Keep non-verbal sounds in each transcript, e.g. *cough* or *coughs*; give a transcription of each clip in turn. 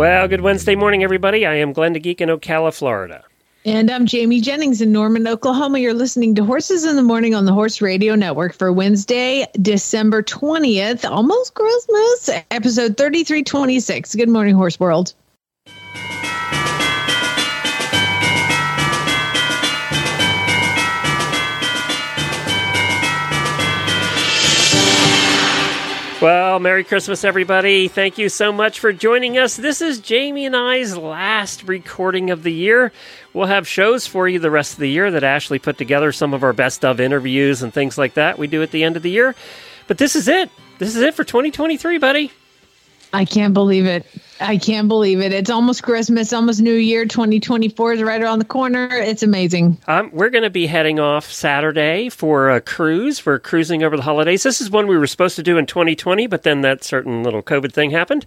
Well, good Wednesday morning, everybody. I am Glenn the Geek in Ocala, Florida. And I'm Jamie Jennings in Norman, Oklahoma. You're listening to Horses in the Morning on the Horse Radio Network for Wednesday, December 20th, almost Christmas, episode 3326. Good morning, Horse World. Well, Merry Christmas, everybody. Thank you so much for joining us. This is Jamie and I's last recording of the year. We'll have shows for you the rest of the year that Ashley put together, some of our best of interviews and things like that we do at the end of the year. But this is it. This is it for 2023, buddy. I can't believe it. I can't believe it. It's almost Christmas, almost New Year. 2024 is right around the corner. It's amazing. Um, we're going to be heading off Saturday for a cruise. We're cruising over the holidays. This is one we were supposed to do in 2020, but then that certain little COVID thing happened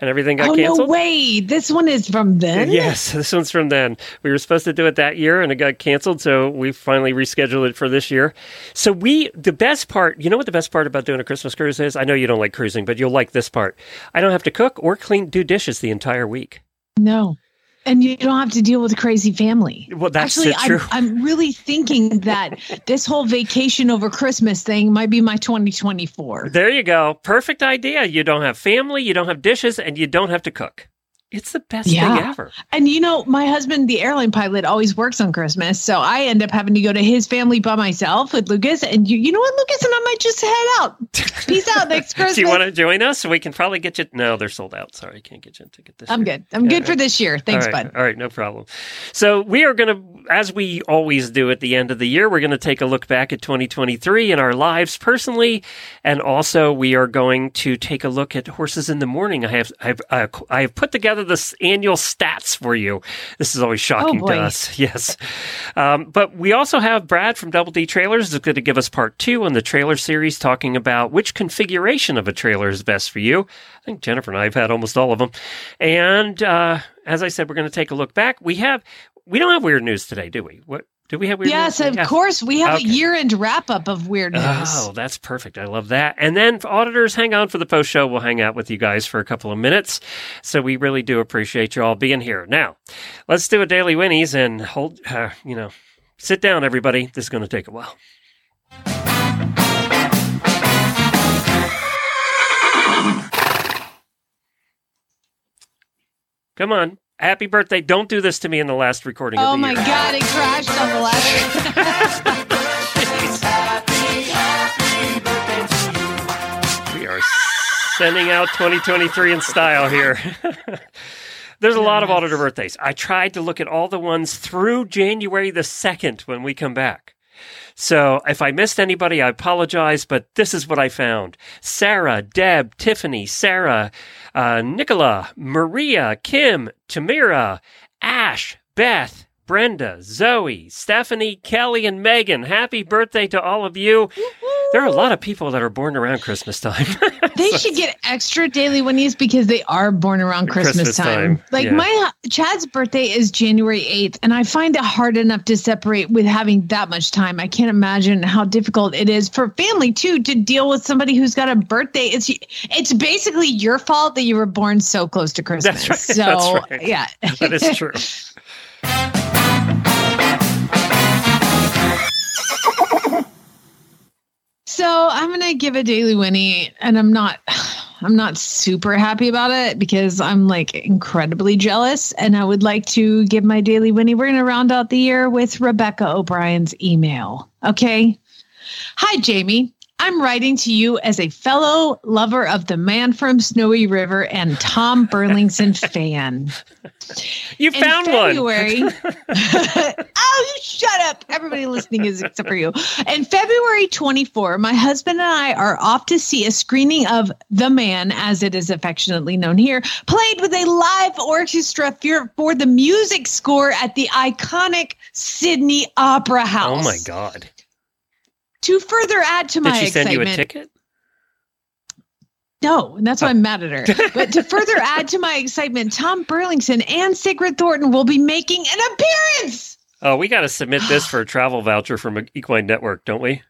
and everything got oh, canceled. no way. This one is from then? Yes, *laughs* this one's from then. We were supposed to do it that year and it got canceled, so we finally rescheduled it for this year. So we the best part, you know what the best part about doing a Christmas cruise is? I know you don't like cruising, but you'll like this part. I don't have to cook or clean do dishes the entire week. No. And you don't have to deal with a crazy family. Well, that's Actually. I'm, I'm really thinking that this whole vacation over Christmas thing might be my 2024. There you go. Perfect idea. You don't have family, you don't have dishes, and you don't have to cook. It's the best Yeah. thing ever. And you know, my husband, the airline pilot, always works on Christmas. So I end up having to go to his family by myself with Lucas. And you, you know what, Lucas? And I might just head out. *laughs* Peace out next Christmas. Do you want to join us? We can probably get you. No, they're sold out. Sorry, I can't get you a ticket this I'm year. good. I'm Yeah, good for this year. Thanks, all right, bud. All right, no problem. So we are going to, as we always do at the end of the year, we're going to take a look back at 2023 in our lives personally, and also we are going to take a look at horses in the morning. I have, I have, uh, I have put together this annual stats for you. This is always shocking to us. *laughs* Yes, um, but we also have Brad from Double D Trailers is going to give us part two on the trailer series, talking about which configuration of a trailer is best for you. I think Jennifer and I have had almost all of them. And uh, as I said, we're going to take a look back. We have we don't have weird news today, do we? What do we have weird Yes, news? of Yeah. course. We have Okay. a year end wrap up of weird news. Oh, that's perfect. I love that. And then auditors, hang on for the post show. We'll hang out with you guys for a couple of minutes. So we really do appreciate you all being here. Now, let's do a daily whinnies and hold, uh, you know, sit down, everybody. This is going to take a while. Come on. Happy birthday. Don't do this to me in the last recording of Oh the my year. God, it crashed on the last. *laughs* We are sending out 2023 in style here. *laughs* There's a lot of auditor birthdays. I tried to look at all the ones through January the 2nd when we come back. So if I missed anybody, I apologize, but this is what I found. Sarah, Deb, Tiffany, Sarah, uh, Nicola, Maria, Kim, Tamira, Ash, Beth, Brenda, Zoe, Stephanie, Kelly, and Megan. Happy birthday to all of you. There are a lot of people that are born around Christmas time. *laughs* They should get extra daily whinnies because they are born around Christmas, Christmas time. time, Like yeah. my Chad's birthday is January 8th, and I find it hard enough to separate with having that much time. I can't imagine how difficult it is for family too to deal with somebody who's got a birthday. It's it's basically your fault that you were born so close to Christmas. That's right, So that's right. yeah. that is *laughs* true. So I'm gonna give a daily Whinnie, and I'm not, *sighs* I'm not super happy about it because I'm like incredibly jealous, and I would like to give my daily Whinnie. We're gonna round out the year with Rebecca O'Brien's email. Okay. Hi, Jamie. I'm writing to you as a fellow lover of the man from Snowy River and Tom *laughs* Burlinson fan. You In found February, one. *laughs* *laughs* oh, you shut up. Everybody listening is except for you. In February 24, my husband and I are off to see a screening of The Man, as it is affectionately known here, played with a live orchestra for, for the music score at the iconic Sydney Opera House. Oh my god! To further add to Did my she send you a excitement, ticket? no, and that's why I'm oh. mad at her. But to further *laughs* add to my excitement, Tom Burlinson and Sigrid Thornton will be making an appearance. Oh, we got to submit this *gasps* for a travel voucher from Equine Network, don't we?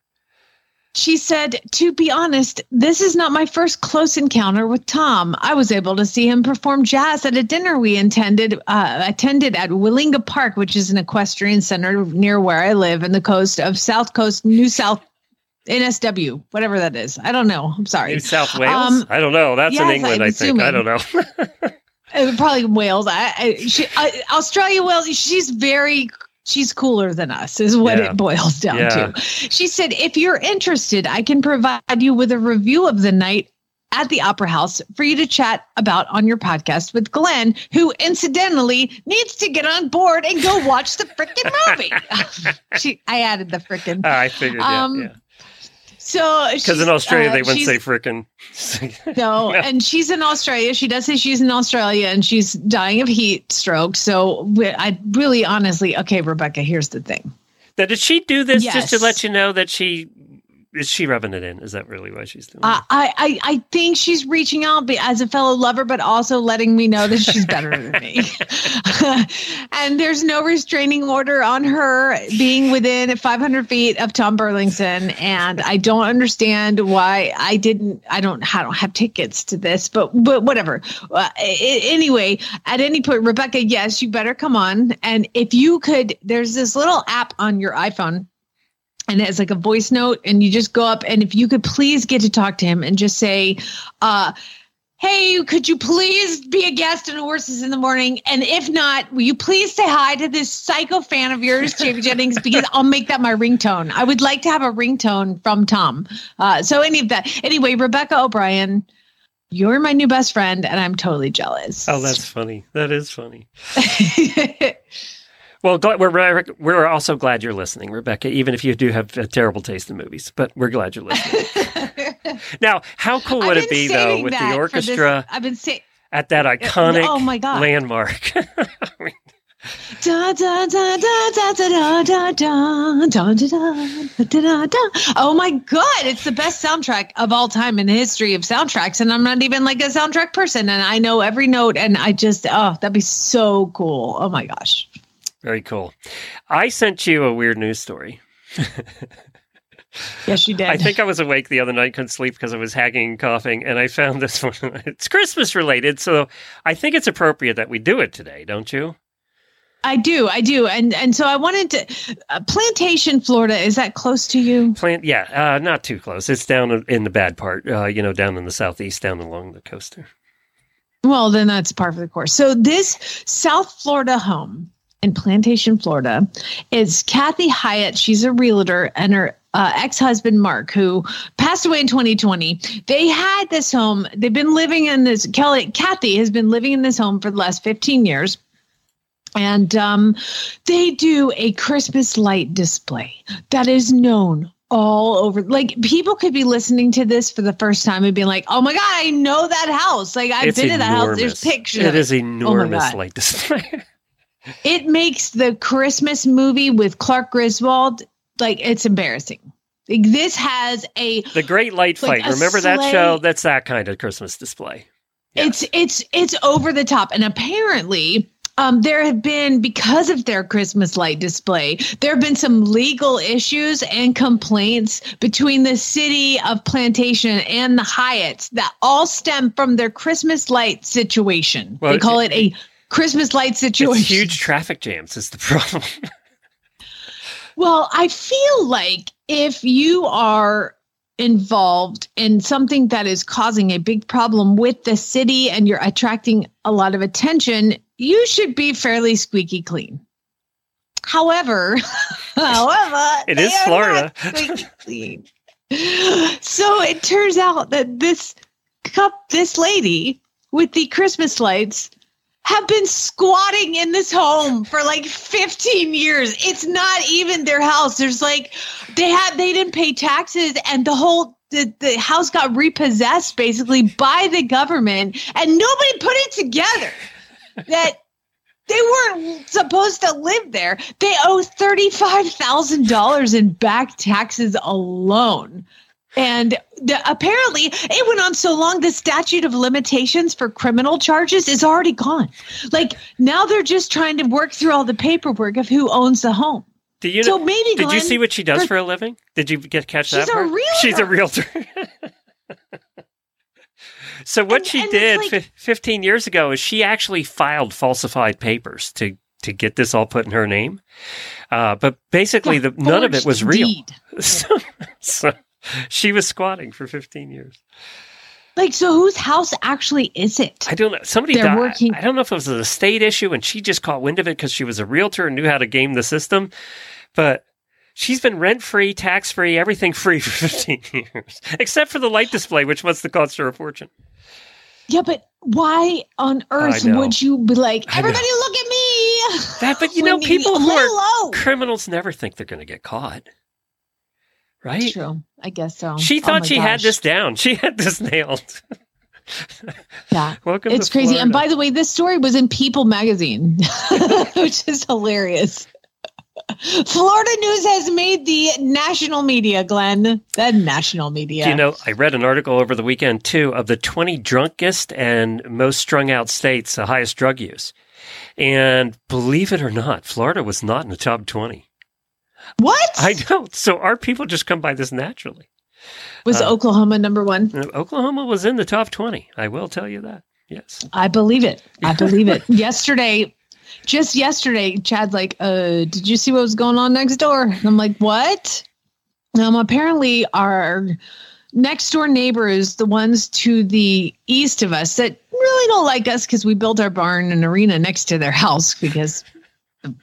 She said, To be honest, this is not my first close encounter with Tom. I was able to see him perform jazz at a dinner we intended, uh, attended at Willinga Park, which is an equestrian center near where I live in the coast of South Coast, New South, NSW, whatever that is. I don't know. I'm sorry. New South Wales? Um, I don't know. That's in England, I'm I think. I don't know. *laughs* Uh, probably Wales. I, I, she, I, Australia, Wales. She's very. She's cooler than us, is what Yeah. it boils down Yeah. to. She said, "If you're interested, I can provide you with a review of the night." At the Opera House for you to chat about on your podcast with Glenn, who incidentally needs to get on board and go watch the freaking movie. *laughs* *laughs* she, I added the freaking. I figured, yeah. Um, yeah. So Because in Australia, uh, they wouldn't say frickin'. *laughs* no, and she's in Australia. She does say she's in Australia and she's dying of heat stroke. So I really, honestly, okay, Rebecca. Here's the thing. now, did she do this just to let you know that she is she rubbing it in? Is that really why she's doing it? I, I I think she's reaching out as a fellow lover, but also letting me know that she's better than me. *laughs* and there's no restraining order on her being within 500 feet of Tom Burlinson. And I don't understand why I didn't. I don't. I don't have tickets to this, but but whatever. Uh, anyway, at any point, Rebecca, yes, you better come on. And if you could, there's this little app on your iPhone and it's like a voice note and you just go up and if you could please get to talk to him and just say uh hey could you please be a guest on horses in the morning and if not will you please say hi to this psycho fan of yours Jamie *laughs* jennings because i'll make that my ringtone i would like to have a ringtone from tom uh so any of that anyway rebecca o'brien you're my new best friend and i'm totally jealous Oh, that's funny. That is funny. *laughs* Well, we're we're also glad you're listening, Rebecca. Even if you do have a terrible taste in movies, but we're glad you're listening. now, how cool would it be though with the orchestra? This, I've been saying at that iconic oh my God. landmark. Oh my god, it's the best soundtrack of all time in the history of soundtracks and I'm not even like a soundtrack person and I know every note and I just oh, that'd be so cool. Oh my gosh. Very cool. I sent you a weird news story. *laughs* Yes, you did. I think I was awake the other night, couldn't sleep because I was hacking and coughing, and I found this *laughs* one. It's Christmas related, so I think it's appropriate that we do it today, don't you? I do. I do. And and so I wanted to, uh, Plantation, Florida, is that close to you? Plant, yeah, uh, not too close. It's down in the bad part, uh, you know, down in the southeast, down along the coast there. Well, then that's par for the course. So this South Florida home in Plantation, Florida, is Kathy Hyatt. She's a realtor, and her uh, ex-husband Mark, who passed away in 2020. They had this home. They've been living in this. Kelly, Kathy has been living in this home for the last 15 years. And um, they do a Christmas light display that is known all over. Like people could be listening to this for the first time and being like, "Oh my god, I know that house! Like I've it's been to that house. There's pictures." It is Oh enormous God. light display. *laughs* It makes the Christmas movie with Clark Griswold like it's embarrassing. Like this has a the Great Light Like Fight. Remember that show? That's that kind of Christmas display. It's it's it's over the top and apparently um, there have been because of their christmas light display there have been some legal issues and complaints between the city of plantation and the hyatts that all stem from their christmas light situation Well, they call it- it a christmas light situation It's huge traffic jams is the problem. *laughs* Well, I feel like if you are involved in something that is causing a big problem with the city and you're attracting a lot of attention, you should be fairly squeaky clean. However, *laughs* however, *laughs* It is Florida. So it turns out that this cup, this lady with the Christmas lights, have been squatting in this home for like 15 years. It's not even their house. There's like they had they didn't pay taxes and the whole the, the house got repossessed basically by the government and nobody put it together that they weren't supposed to live there. They owe $35,000 in back taxes alone. And the, apparently, it went on so long, the statute of limitations for criminal charges is already gone. Like now they're just trying to work through all the paperwork of who owns the home. Do you So know, maybe, did you Glenn, see what she does her- for a living? Did you get catch that? She's that? a part? She's a realtor. *laughs* so what And- she and did like- fif- 15 years ago is she actually filed falsified papers to to get this all put in her name. Uh, but basically, Yeah, the none of it was real. *laughs* So, so *laughs* she was squatting for 15 years. Like, so whose house actually is it? I don't know. Somebody They're died. working- I don't know if it was a state issue and she just caught wind of it because she was a realtor and knew how to game the system. But she's been rent free, tax free, everything free for *laughs* 15 years, except for the light display, which must have cost her a fortune. Yeah, but why on earth would you be like, everybody look at me? That, but *laughs* you know, people who are criminals never think they're going to get caught. Right? True. I guess so. She Oh thought my she had this down. She had this nailed. Yeah. *laughs* Welcome It's crazy. And by the way, this story was in People magazine, *laughs* which is hilarious. *laughs* Florida news has made the national media, Glenn. The national media. Do you know, I read an article over the weekend too of the 20 drunkest and most strung out states, the highest drug use. And believe it or not, Florida was not in the top 20. What? I don't. *laughs* So our people just come by this naturally. was uh, Oklahoma number one? Uh, Oklahoma was in the top 20. I will tell you that. Yes. I believe it. I *laughs* believe it. yesterday, just yesterday, Chad's like, uh, did you see what was going on next door? And I'm like, what? Um, apparently our next door neighbors, the ones to the east of us that really don't like us because we built our barn and arena next to their house because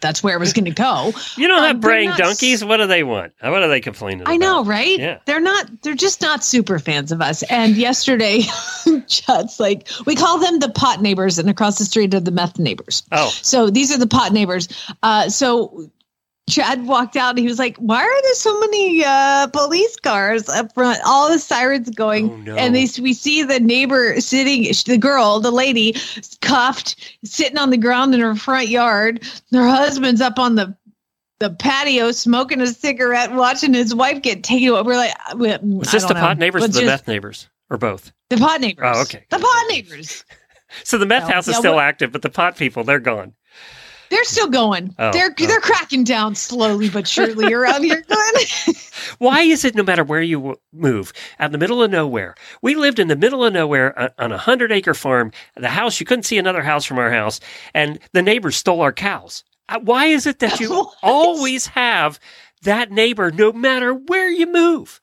that's where it was going to go. You don't Um, have they're braying donkeys. What do they want? What are they complaining about? I know, right? Yeah. They're not, they're just not super fans of us. And yesterday, *laughs* Chad's like, we call them the pot neighbors, and across the street are the meth neighbors. Oh, So these are the pot neighbors. Uh, so Chad walked out and he was like, Why are there so many uh, police cars up front? All the sirens going. Oh, no. And they, we see the neighbor sitting, the girl, the lady, cuffed, sitting on the ground in her front yard. Her husband's up on the the patio smoking a cigarette, watching his wife get taken away. We're like, we, was this the pot neighbors or the meth neighbors? Or both? The pot neighbors. Oh, okay. The pot neighbors. *laughs* So the meth No. house is still active, but the pot people, they're gone. They're still going. Oh, they're oh. they're cracking down slowly but surely around here, Glenn. *laughs* Why is it no matter where you move, out in the middle of nowhere? We lived in the middle of nowhere uh, on a hundred acre farm. The house, you couldn't see another house from our house, and the neighbors stole our cows. Uh, Why is it that you *laughs* always have that neighbor no matter where you move?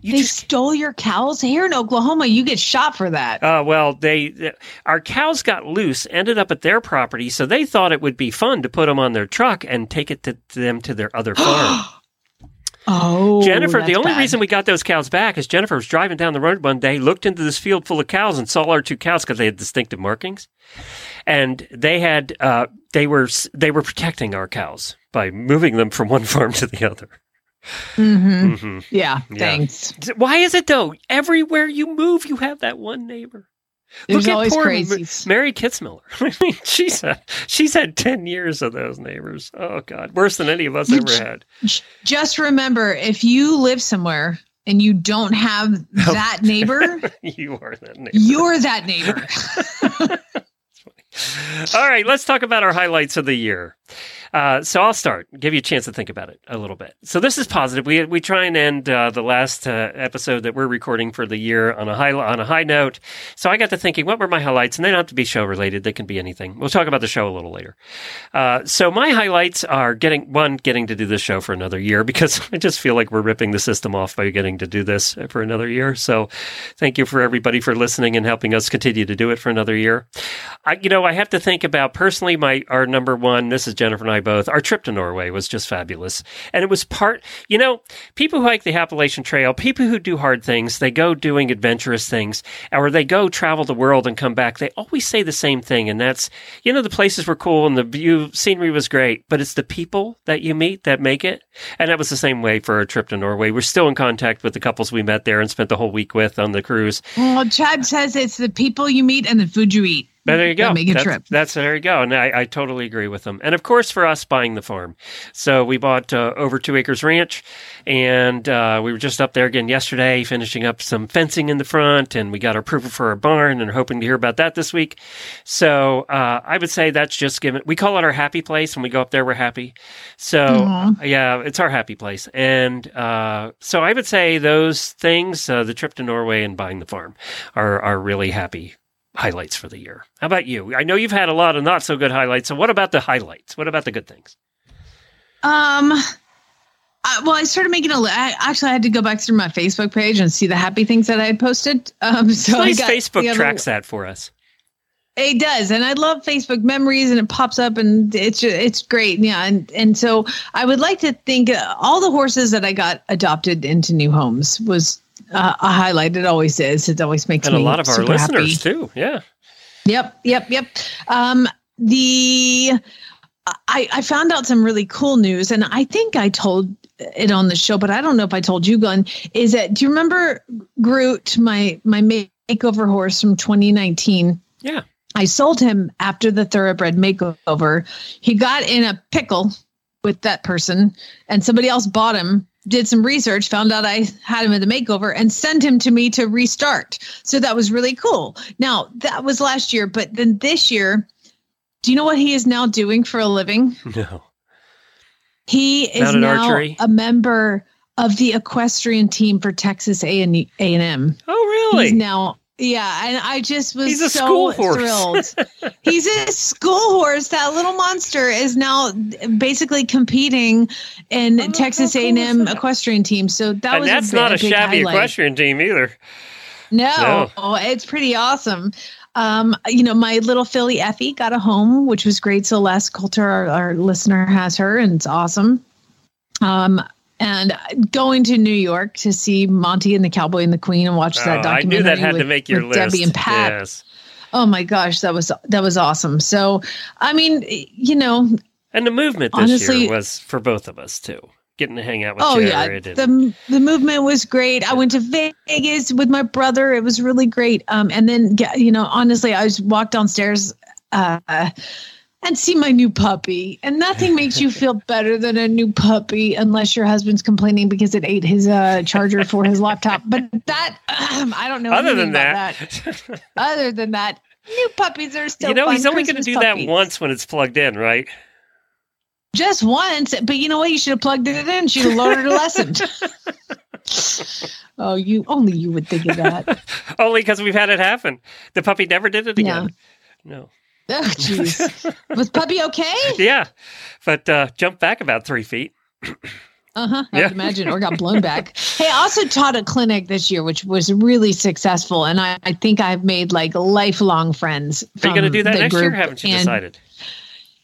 You they just stole your cows here in Oklahoma. You get shot for that. Uh, well, they, th- our cows got loose, ended up at their property, so they thought it would be fun to put them on their truck and take it to, to them to their other *gasps* farm. oh, Jennifer, the only bad. reason we got those cows back is Jennifer was driving down the road one day, looked into this field full of cows, and saw our two cows because they had distinctive markings, and they had uh, they were they were protecting our cows by moving them from one *laughs* farm to the other. Mhm. hmm Yeah, Yeah. thanks. Why is it though? Everywhere you move, you have that one neighbor. There's Look at always poor Ma- crazies. Mary Kitzmiller. *laughs* I mean, she's had, she's had ten years of those neighbors. Oh God, worse than any of us You ever j- had. Just remember, if you live somewhere and you don't have *laughs* that neighbor, *laughs* you are that neighbor. you're that neighbor. All right, let's talk about our highlights of the year. Uh, so I'll start, give you a chance to think about it a little bit. So this is positive. We we try and end uh, the last uh, episode that we're recording for the year on a high on a high note. So I got to thinking, what were my highlights? And they don't have to be show related; they can be anything. We'll talk about the show a little later. Uh, so my highlights are getting one, getting to do this show for another year *laughs* because I just feel like we're ripping the system off by getting to do this for another year. So thank you for everybody for listening and helping us continue to do it for another year. I, you know, I have to think about personally my our number one. This is Jennifer and I both. Our trip to Norway was just fabulous, and it was part. You know, people who hike the Appalachian Trail, people who do hard things, they go doing adventurous things, or they go travel the world and come back. They always say the same thing, and that's you know the places were cool and the view scenery was great, but it's the people that you meet that make it. And that was the same way for our trip to Norway. We're still in contact with the couples we met there and spent the whole week with on the cruise. Well, Chad says it's the people you meet and the food you eat. But there you go. Make a that's, trip. That's there you go, and I, I totally agree with them. And of course, for us, buying the farm. So we bought uh, over two acres ranch, and uh, we were just up there again yesterday, finishing up some fencing in the front, and we got our approval for our barn, and hoping to hear about that this week. So uh, I would say that's just given. We call it our happy place. When we go up there, we're happy. So yeah, it's our happy place, and uh, so I would say those things, uh, the trip to Norway and buying the farm, are are really happy highlights for the year. How about you? I know you've had a lot of not so good highlights. So what about the highlights? What about the good things? Um, I, well, I started making a. I, actually, I had to go back through my Facebook page and see the happy things that I had posted. *laughs* Um, so got- Facebook tracks that for us. It does, and I love Facebook memories, and it pops up, and it's ju- it's great. Yeah, and and so I would like to think uh, all the horses that I got adopted into new homes was uh, a highlight. It always is. It always makes And a lot of our listeners happy. too. Yeah. Yep, yep, yep. Um, the I, I found out some really cool news, and I think I told it on the show, but I don't know if I told you, Glenn. Is that do you remember Groot, my my makeover horse from 2019? Yeah. I sold him after the thoroughbred makeover. He got in a pickle with that person, and somebody else bought him. Did some research, found out I had him in the makeover, and sent him to me to restart. So that was really cool. Now that was last year, but then this year, do you know what he is now doing for a living? *laughs* No. He is now archery? a member of the equestrian team for Texas A and M. Oh, He's really? now, yeah, and I just was He's a so school horse. thrilled. *laughs* He's a school horse. That little monster is now basically competing in Oh, Texas cool A&M that? equestrian team. So that and was that's a, not a, big shabby highlight. equestrian team either. No, it's pretty awesome. Um, you know, my little filly Effie got a home, which was great. So Les Coulter, our, our listener, has her, and it's awesome. Um, and going to New York to see Monty and the Cowboy and the Queen and watch that Oh, I documentary. knew that had with, to make your list. Debbie and Pat. Yes. Oh my gosh, that was that was awesome. So, I mean, you know, And the movement this Honestly- year was for both of us too. Getting to hang out with oh yeah, and, the the movement was great. I went to Vegas with my brother. It was really great. Um, and then you know, honestly, I just walked downstairs, uh, and see my new puppy. And nothing makes you feel *laughs* better than a new puppy, unless your husband's complaining because it ate his uh charger for his laptop. But that, *clears throat* um, I don't know. other than about that, other than that, new puppies are still. you know, fun he's only going to do that once when it's plugged in, right? just once. But you know what? You should have plugged it in. She'd have learned her lesson. *laughs* oh, you only you would think of that. *laughs* Only because we've had it happen. The puppy never did it again. No. Oh, jeez. Was puppy okay? *laughs* Yeah. But uh, jumped back about three feet. Uh huh. I Yeah. would imagine, or got blown back. *laughs* Hey, I also taught a clinic this year, which was really successful, and I, I think I've made like lifelong friends. Are you going to do that next year? Haven't you And- decided?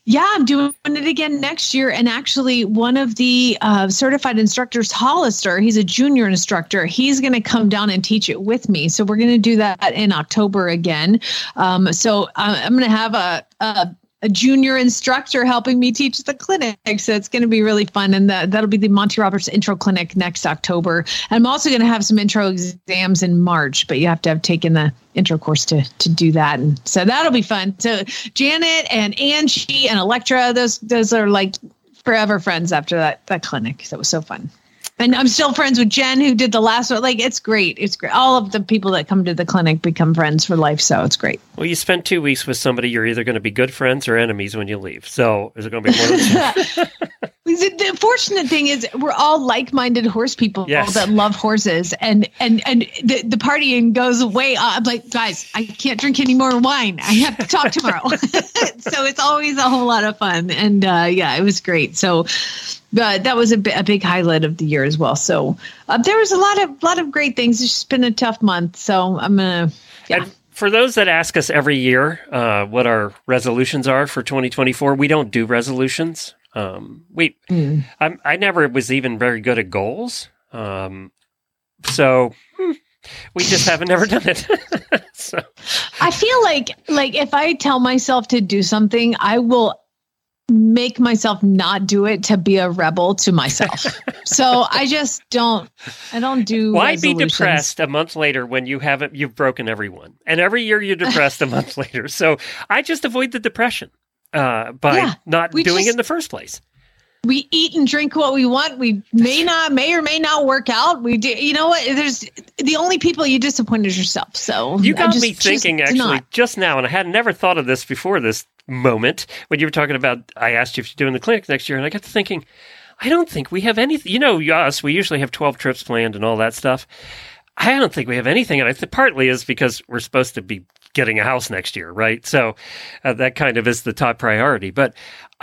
Yeah, I'm doing it again next year. And actually, one of the uh, certified instructors, Hollister, he's a junior instructor. He's going to come down and teach it with me. So we're going to do that in October again. Um, so uh, I'm going to have a, a a junior instructor helping me teach the clinic. So it's going to be really fun. And that, that'll be the Monty Roberts Intro Clinic next October. And I'm also going to have some intro exams in March, but you have to have taken the intro course to to do that. And so that'll be fun. So Janet and Angie and Electra, those those are like forever friends after that that clinic. That was so fun. And I'm still friends with Jen, who did the last one. Like it's great. It's great. All of the people that come to the clinic become friends for life. So it's great. Well, you spend two weeks with somebody, you're either going to be good friends or enemies when you leave. So is it going to be one of two? *laughs* The, the fortunate thing is we're all like-minded horse people Yes. that love horses, and and and the, the partying goes way. I'm like, guys, I can't drink any more wine. I have to talk tomorrow. *laughs* *laughs* so it's always a whole lot of fun, and uh, yeah, it was great. So uh, that was a, a big highlight of the year as well. So uh, there was a lot of lot of great things. It's just been a tough month, so I'm gonna. Yeah. And for those that ask us every year uh, what our resolutions are for 2024, we don't do resolutions. Um, we, Mm. I'm, I never was even very good at goals. Um, so hmm, we just haven't never done it. *laughs* so I feel like like if I tell myself to do something, I will make myself not do it to be a rebel to myself. *laughs* so I just don't I don't do why be depressed a month later when you haven't you've broken everyone, and every year you're depressed a month *laughs* later. So I just avoid the depression uh, by Yeah, not doing it in the first place. We eat and drink what we want. We may not may or may not work out. We do you know what? There's the only people you disappoint is yourself. So You got just me thinking to actually just now, and I had never thought of this before this moment when you were talking about. I asked you if you're doing the clinic next year, and I got to thinking, I don't think we have anything. You know, us we usually have twelve trips planned and all that stuff. I don't think we have anything, and I think partly is because we're supposed to be getting a house next year, right? So uh, that kind of is the top priority. But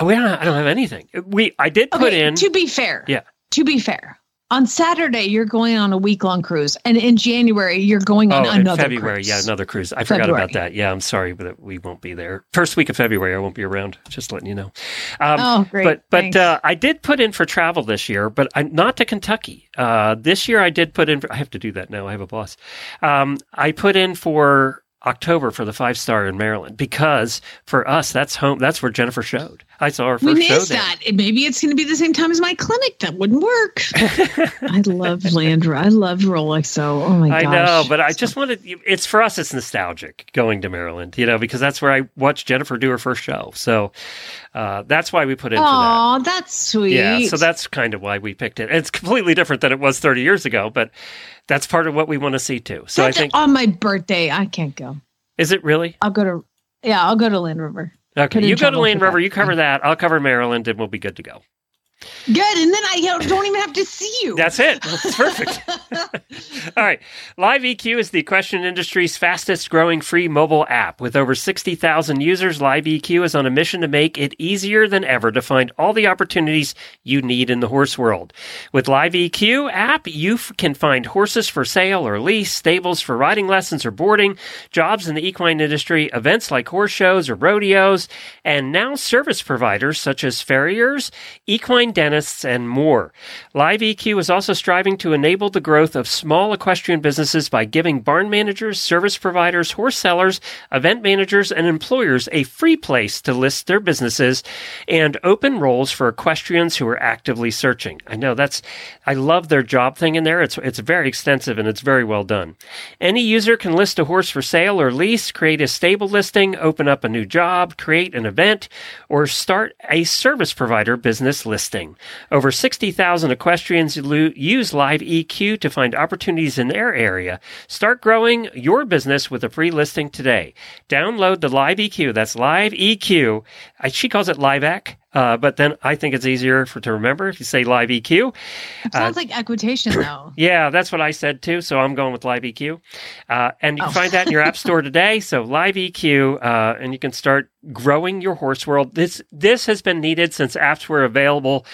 we don't. I don't have anything. We I did put Okay, in. to be fair. Yeah. To be fair. On Saturday, you're going on a week long cruise, and in January, you're going on Oh, another February, cruise. yeah, another cruise. I forgot about that. Yeah, I'm sorry, but we won't be there. First week of February, I won't be around. Just letting you know. Um, Oh, great. But but uh, I did put in for travel this year, but I, not to Kentucky. Uh, this year I did put in. For, I have to do that now. I have a boss. Um, I put in for October for the five star in Maryland because for us that's home. That's where Jennifer showed. I saw her first show missed there. that. It- Maybe it's going to be the same time as my clinic. That wouldn't work. *laughs* I love Land Rover. I love Rolex. So, oh my gosh! I know, but I just wanted. It's for us. It's nostalgic going to Maryland, you know, because that's where I watched Jennifer do her first show. So uh, that's why we put in for that. Oh, that's sweet. Yeah, so that's kind of why we picked it. It's completely different than it was 30 years ago, but that's part of what we want to see too. So That's I think, on my birthday. I can't go. is it really? I'll go to. Yeah, I'll go to Land Rover. Okay, you go to Land Rover, that. you cover that. I'll cover Maryland, and we'll be good to go. Good, and then I don't even have to see you. That's it. That's perfect. *laughs* All right. Live EQ is the equestrian industry's fastest growing free mobile app. With over 60,000 users, Live EQ is on a mission to make it easier than ever to find all the opportunities you need in the horse world. With Live EQ app, you f- can find horses for sale or lease, stables for riding lessons or boarding, jobs in the equine industry, events like horse shows or rodeos, and now service providers such as farriers, equine dentists, and more. Live EQ is also striving to enable the growth of small equestrian businesses by giving barn managers, service providers, horse sellers, event managers, and employers a free place to list their businesses and open roles for equestrians who are actively searching. I know that's, I love their job thing in there. It's, it's very extensive and it's very well done. Any user can list a horse for sale or lease, create a stable listing, open up a new job, create an event, or start a service provider business listing. Over 60,000 equestrians use Live EQ to find opportunities in their area. Start growing your business with a free listing today. Download the Live EQ. That's Live EQ. She calls it LiveEq. Uh, but then I think it's easier for to remember if you say Live EQ. It sounds like equitation, though. *coughs* Yeah, that's what I said too. So I'm going with Live EQ. Uh, and you can Oh. find that in your app store *laughs* today. So Live EQ, uh, and you can start growing your horse world. This, this has been needed since apps were available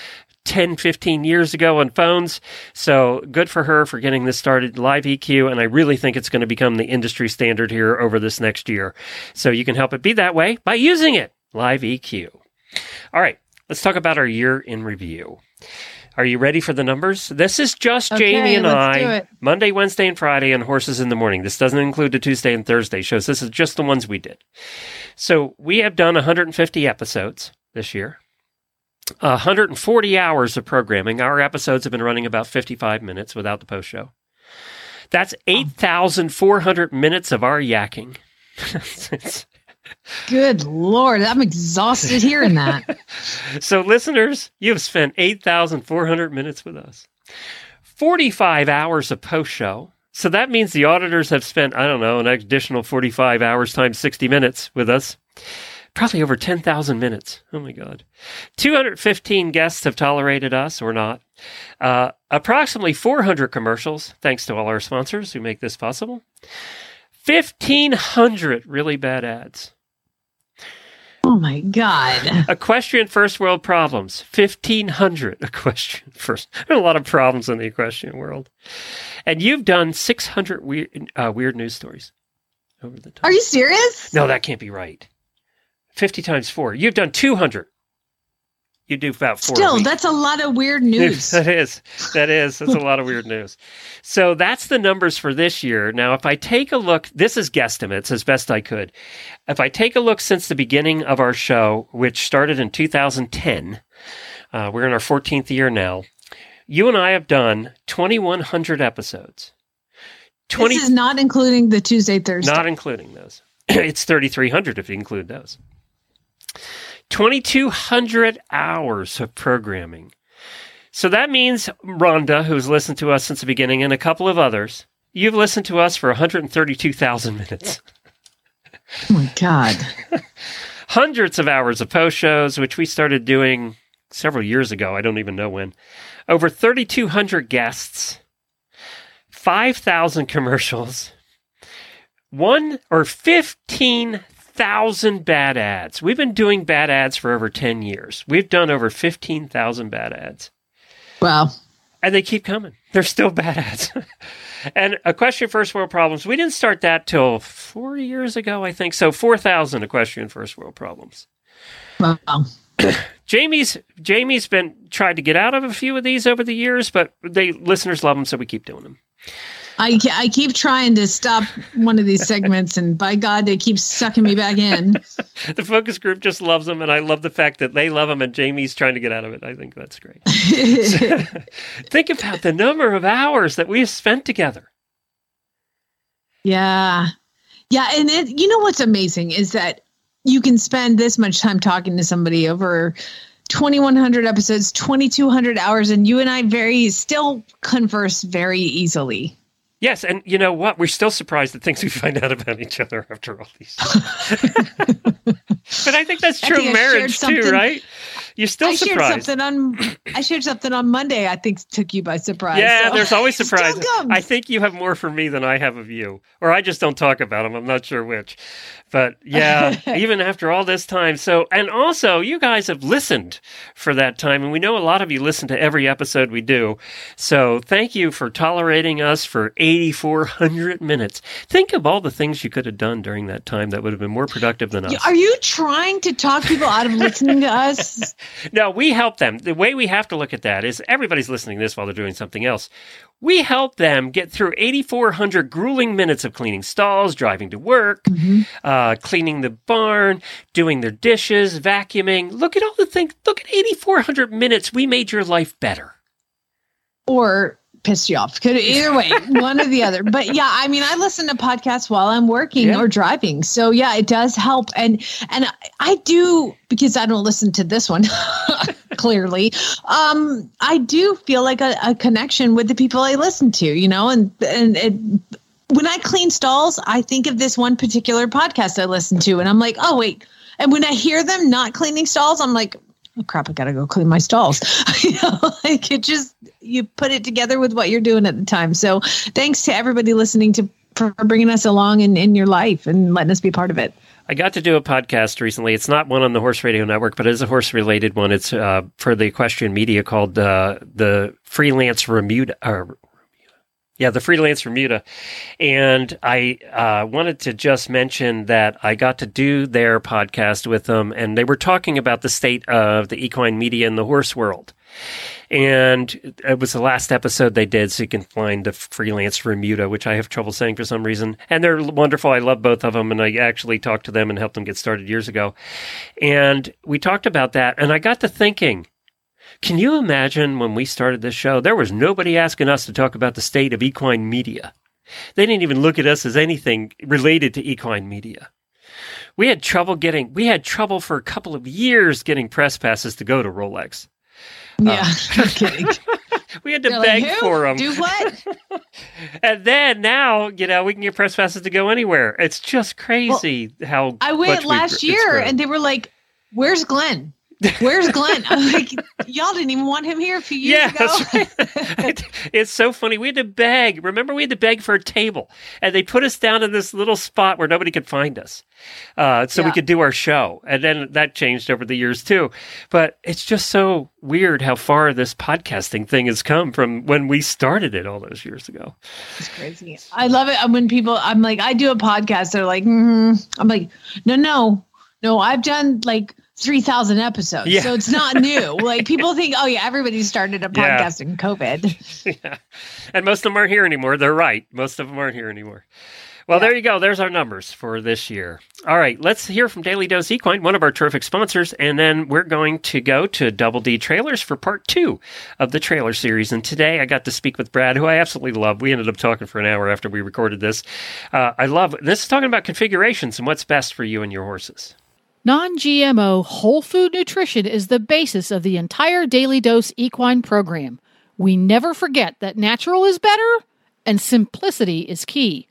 10, 15 years ago on phones. So good for her for getting this started, Live EQ. And I really think it's going to become the industry standard here over this next year. So you can help it be that way by using it. Live EQ. All right, let's talk about our year in review. Are you ready for the numbers? This is just Okay, Jamie and I. Monday, Wednesday, and Friday on Horses in the Morning. This doesn't include the Tuesday and Thursday shows. This is just the ones we did. So we have done 150 episodes this year. 140 hours of programming. Our episodes have been running about 55 minutes without the post show. That's 8,400 minutes of our yakking. *laughs* It's- Good lord, I'm exhausted hearing that. *laughs* So, listeners, you have spent 8,400 minutes with us. 45 hours of post show. So that means the auditors have spent, I don't know, an additional 45 hours times 60 minutes with us. Probably over 10,000 minutes. Oh my God. 215 guests have tolerated us or not. Uh, approximately 400 commercials, thanks to all our sponsors who make this possible. 1,500 really bad ads. Oh my god. Equestrian first world problems. 1,500 equestrian *laughs* first. There are a lot of problems in the equestrian world. And you've done 600 weird, uh, weird news stories. over the time. Are you serious? No, that can't be right. 50 times four. You've done 200. You do about four. Still, that's a lot of weird *laughs* news. that is. That is. That's a lot of weird news. So that's the numbers for this year. Now, if I take a look, this is guesstimates as best I could. If I take a look since the beginning of our show, which started in 2010, uh, we're in our 14th year now. You and I have done 2,100 episodes. 20, This is not including the Tuesday, Thursday. not including those. *clears throat* it's 3,300 if you include those. 2,200 hours of programming. So that means, Rhonda, who's listened to us since the beginning, and a couple of others, you've listened to us for 132,000 minutes. *laughs* oh my God. *laughs* Hundreds of hours of post shows, which we started doing several years ago. I don't even know when. Over 3,200 guests, 5,000 commercials, one or 15,000 bad ads. We've been doing bad ads for over 10 years. We've done over 15,000 bad ads. Wow. And they keep coming. They're still bad ads. *laughs* and equestrian first world problems. We didn't start that till four years ago, I think. So 4,000 equestrian first world problems. Wow. *clears throat* Jamie's Jamie's been tried to get out of a few of these over the years, but they listeners love them, so we keep doing them. I, I keep trying to stop one of these segments, and by God, they keep sucking me back in. *laughs* The focus group just loves them, and I love the fact that they love them, and Jamie's trying to get out of it. I think that's great. *laughs* think about the number of hours that we have spent together. yeah. Yeah. And it, you know what's amazing is that you can spend this much time talking to somebody over 2100 episodes 2200 hours and you and i very still converse very easily Yes, and you know what? We're still surprised at things we find out about each other after all these. *laughs* but I think that's true of marriage too, right? You're still i shared something on i shared something on monday i think took you by surprise Yeah, so- there's always *laughs* surprises. I think you have more for me than I have of you, or I just don't talk about them. I'm not sure which. But yeah, *laughs* even after all this time. So, and also, you guys have listened for that time, and we know a lot of you listen to every episode we do. So, thank you for tolerating us for 8,400 minutes. Think of all the things you could have done during that time that would have been more productive than us. are you trying to talk people out of listening to *laughs* us No, we help them. The way we have to look at that is everybody's listening to this while they're doing something else. We help them get through 8,400 grueling minutes of cleaning stalls, driving to work, uh, cleaning the barn, doing their dishes, vacuuming. Look at all the things. Look at 8,400 minutes. We made your life better. or pissed you off. Could either way, *laughs* one or the other. But yeah, I mean, I listen to podcasts while I'm working Yeah. or driving. So yeah, it does help. And and I do because I don't listen to this one *laughs* clearly. Um, I do feel like a, a connection with the people I listen to, you know, and and it when I clean stalls, I think of this one particular podcast I listen to, and I'm like, oh wait. And when I hear them not cleaning stalls, I'm like, oh crap, I gotta go clean my stalls. *laughs* you know, like it just you put it together with what you're doing at the time. So thanks to everybody listening to for bringing us along in, in your life and letting us be part of it. I got to do a podcast recently. It's not one on the Horse Radio Network, but it is a horse related one. It's uh, for the equestrian media called uh, the Freelance Remuda. Yeah, the Freelance Remuda. And I uh, wanted to just mention that I got to do their podcast with them, and they were talking about the state of the equine media in the horse world. And it was the last episode they did, so you can find the freelance Remuda, which I have trouble saying for some reason. And they're wonderful. I love both of them, and I actually talked to them and helped them get started years ago. And we talked about that, and I got to thinking. Can you imagine when we started this show? There was nobody asking us to talk about the state of equine media. They didn't even look at us as anything related to equine media. We had trouble getting, we had trouble for a couple of years getting press passes to go to Rolex. Yeah, um, *laughs* no kidding. *laughs* We had to They're beg like, for them. Do what? *laughs* And then now, you know, we can get press passes to go anywhere. It's just crazy how I went last year and they were like, "Where's Glenn?" Where's Glenn? I'm *laughs* like, y'all didn't even want him here a few years yeah, ago. right. *laughs* it's so funny. We had to beg. Remember, we had to beg for a table, and they put us down in this little spot where nobody could find us, uh, so we could do our show. And then that changed over the years too. But it's just so weird how far this podcasting thing has come from when we started it all those years ago. It's crazy. I love it when people. I'm like, I do a podcast. They're like, mm I'm like, no, no, no. I've done like three thousand episodes, Yeah. so it's not new. like people think, oh yeah, everybody started a Yeah. podcast in COVID. *laughs* yeah. And most of them aren't here anymore. They're right. Most of them aren't here anymore. Well, there you go. There's our numbers for this year. All right, let's hear from Daily Dose Equine, one of our terrific sponsors, and then we're going to go to Double D Trailers for part two of the trailer series. And today I got to speak with Brad, who I absolutely love. We ended up talking for an hour after we recorded this. Uh, I love this is talking about configurations and what's best for you and your horses. Non GMO whole food nutrition is the basis of the entire Daily Dose Equine program. We never forget that natural is better and simplicity is key.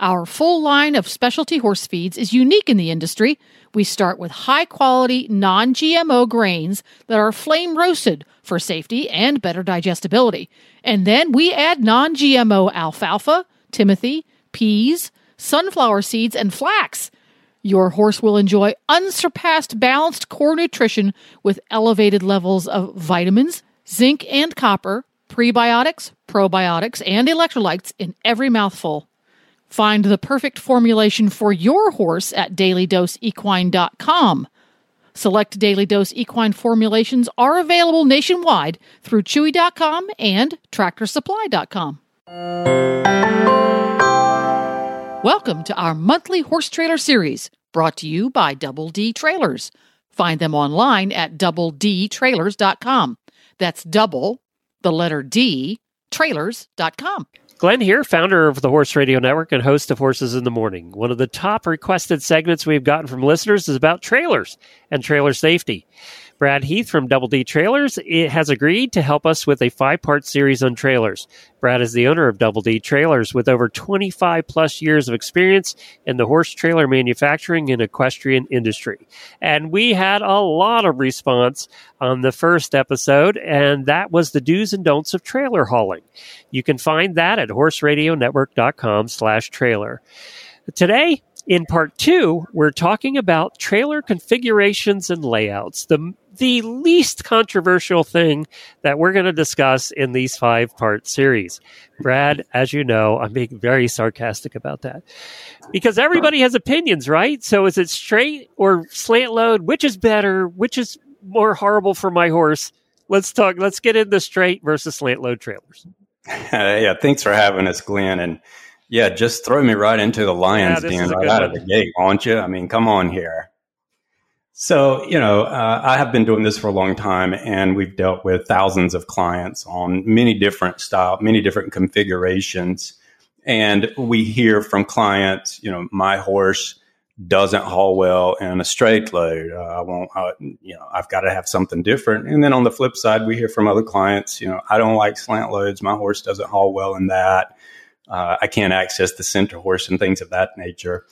Our full line of specialty horse feeds is unique in the industry. We start with high quality non GMO grains that are flame roasted for safety and better digestibility. And then we add non GMO alfalfa, timothy, peas, sunflower seeds, and flax. Your horse will enjoy unsurpassed balanced core nutrition with elevated levels of vitamins, zinc, and copper, prebiotics, probiotics, and electrolytes in every mouthful. Find the perfect formulation for your horse at dailydoseequine.com. Select Daily Dose Equine formulations are available nationwide through Chewy.com and TractorSupply.com. Welcome to our monthly horse trailer series, brought to you by Double D Trailers. Find them online at doubledtrailers.com. That's double, the letter D, trailers.com. Glenn here, founder of the Horse Radio Network and host of Horses in the Morning. One of the top requested segments we've gotten from listeners is about trailers and trailer safety. Brad Heath from Double D Trailers has agreed to help us with a five part series on trailers. Brad is the owner of Double D Trailers with over 25 plus years of experience in the horse trailer manufacturing and equestrian industry. And we had a lot of response on the first episode, and that was the do's and don'ts of trailer hauling. You can find that at horseradionetwork.com slash trailer. Today, in part two, we're talking about trailer configurations and layouts, the, the least controversial thing that we're going to discuss in these five part series. Brad, as you know, I'm being very sarcastic about that because everybody has opinions, right? So is it straight or slant load? Which is better? Which is more horrible for my horse? Let's talk, let's get into straight versus slant load trailers. *laughs* yeah, thanks for having us, Glenn. And yeah, just throw me right into the lion's this den right out of the gate, won't you? I mean, come on here. So, you know, uh, I have been doing this for a long time and we've dealt with thousands of clients on many different style, many different configurations. And we hear from clients, you know, my horse doesn't haul well in a straight load. Uh, I won't, uh, you know, I've got to have something different. And then on the flip side, we hear from other clients, you know, I don't like slant loads. My horse doesn't haul well in that. Uh, I can't access the center horse and things of that nature.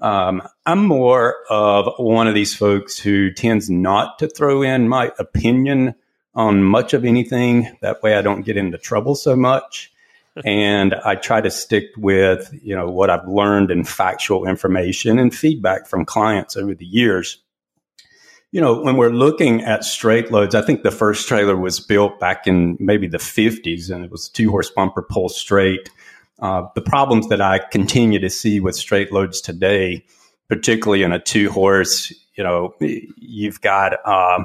Um, I'm more of one of these folks who tends not to throw in my opinion on much of anything. That way I don't get into trouble so much. *laughs* and I try to stick with, you know, what I've learned in factual information and feedback from clients over the years. You know, when we're looking at straight loads, I think the first trailer was built back in maybe the 50s and it was a two horse bumper pull straight. Uh, the problems that I continue to see with straight loads today, particularly in a two horse, you know, you've got, um,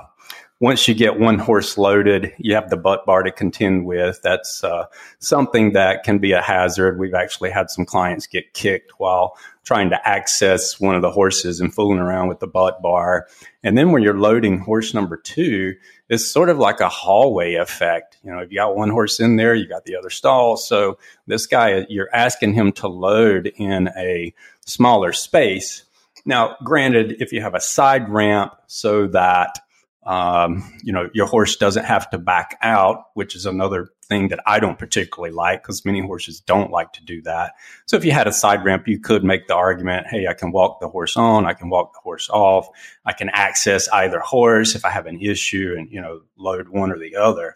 once you get one horse loaded, you have the butt bar to contend with. That's uh, something that can be a hazard. We've actually had some clients get kicked while trying to access one of the horses and fooling around with the butt bar. And then when you're loading horse number two, it's sort of like a hallway effect. You know, if you got one horse in there, you got the other stall. So this guy, you're asking him to load in a smaller space. Now, granted, if you have a side ramp so that Um, you know, your horse doesn't have to back out, which is another thing that I don't particularly like because many horses don't like to do that. So if you had a side ramp, you could make the argument, Hey, I can walk the horse on. I can walk the horse off. I can access either horse if I have an issue and, you know, load one or the other.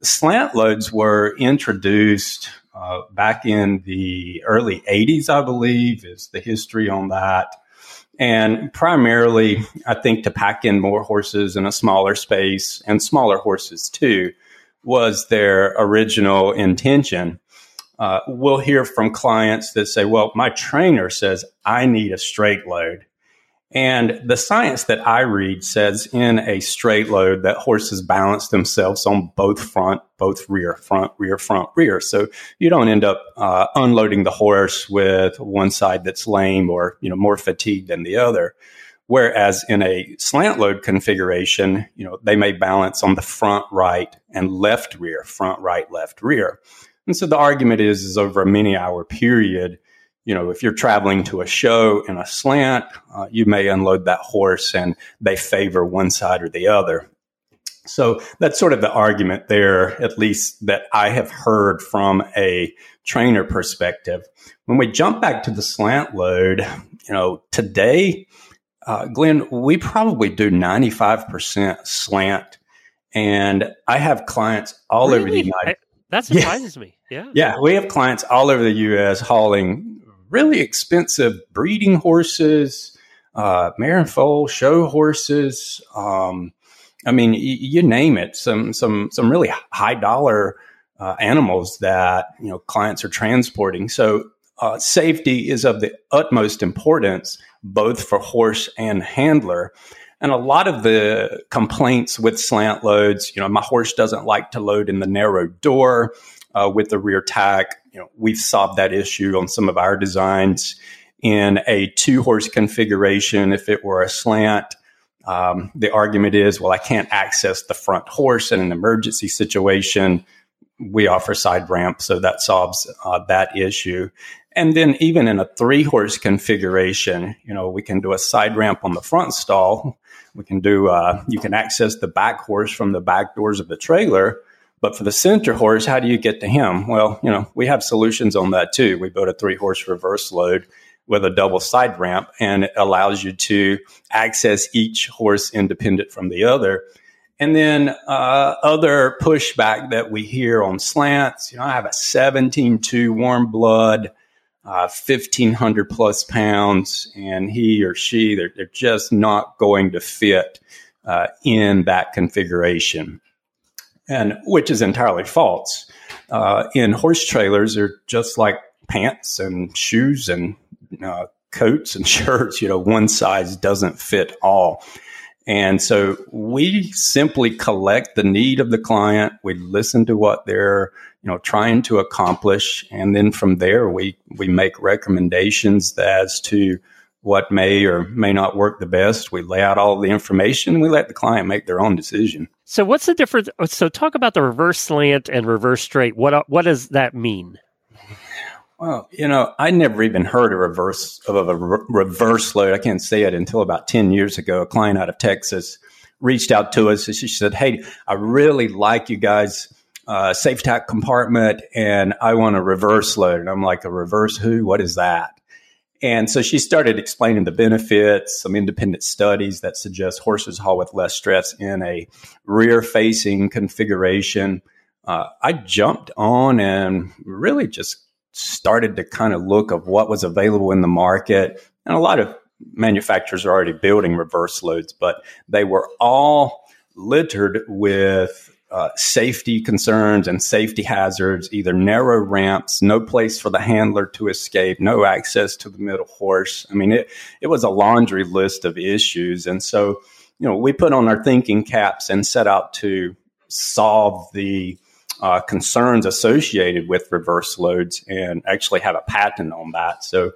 The slant loads were introduced uh, back in the early 80s, I believe, is the history on that. And primarily, I think to pack in more horses in a smaller space and smaller horses too was their original intention. Uh, we'll hear from clients that say, well, my trainer says I need a straight load. And the science that I read says in a straight load that horses balance themselves on both front, both rear, front, rear, front, rear. So you don't end up uh, unloading the horse with one side that's lame or you know more fatigued than the other. Whereas in a slant load configuration, you know they may balance on the front, right, and left rear, front, right, left, rear. And so the argument is, is over a many hour period, you know, if you're traveling to a show in a slant, uh, you may unload that horse and they favor one side or the other. So that's sort of the argument there, at least that I have heard from a trainer perspective. When we jump back to the slant load, you know, today, uh, Glenn, we probably do 95% slant. And I have clients all really? over the United I, That *laughs* surprises yeah. me. Yeah. Yeah. We have clients all over the U.S. hauling really expensive breeding horses, uh, mare and foal show horses. Um, I mean, y- you name it. Some some some really high dollar uh, animals that you know clients are transporting. So uh, safety is of the utmost importance, both for horse and handler. And a lot of the complaints with slant loads, you know, my horse doesn't like to load in the narrow door uh, with the rear tack. You know, we've solved that issue on some of our designs in a two horse configuration. If it were a slant, um, the argument is, well, I can't access the front horse in an emergency situation. We offer side ramp, so that solves uh, that issue. And then even in a three horse configuration, you know, we can do a side ramp on the front stall. We can do, uh, you can access the back horse from the back doors of the trailer but for the center horse, how do you get to him? Well, you know, we have solutions on that too. We built a three horse reverse load with a double side ramp and it allows you to access each horse independent from the other. And then uh, other pushback that we hear on slants, you know, I have a 17.2 warm blood, uh, 1500 plus pounds, and he or she, they're, they're just not going to fit uh, in that configuration and which is entirely false. Uh, in horse trailers, they're just like pants and shoes and uh, coats and *laughs* shirts. You know, one size doesn't fit all. And so we simply collect the need of the client. We listen to what they're, you know, trying to accomplish. And then from there, we, we make recommendations as to what may or may not work the best. We lay out all the information we let the client make their own decision. So, what's the difference? So, talk about the reverse slant and reverse straight. What what does that mean? Well, you know, I never even heard a reverse of a reverse load. I can't say it until about ten years ago. A client out of Texas reached out to us and she said, "Hey, I really like you guys." Uh, safe tack compartment and I want a reverse load. And I'm like, a reverse who? What is that? And so she started explaining the benefits, some independent studies that suggest horses haul with less stress in a rear facing configuration. Uh, I jumped on and really just started to kind of look of what was available in the market. And a lot of manufacturers are already building reverse loads, but they were all littered with uh, safety concerns and safety hazards, either narrow ramps, no place for the handler to escape, no access to the middle horse. I mean, it, it was a laundry list of issues. And so, you know, we put on our thinking caps and set out to solve the uh, concerns associated with reverse loads and actually have a patent on that. So,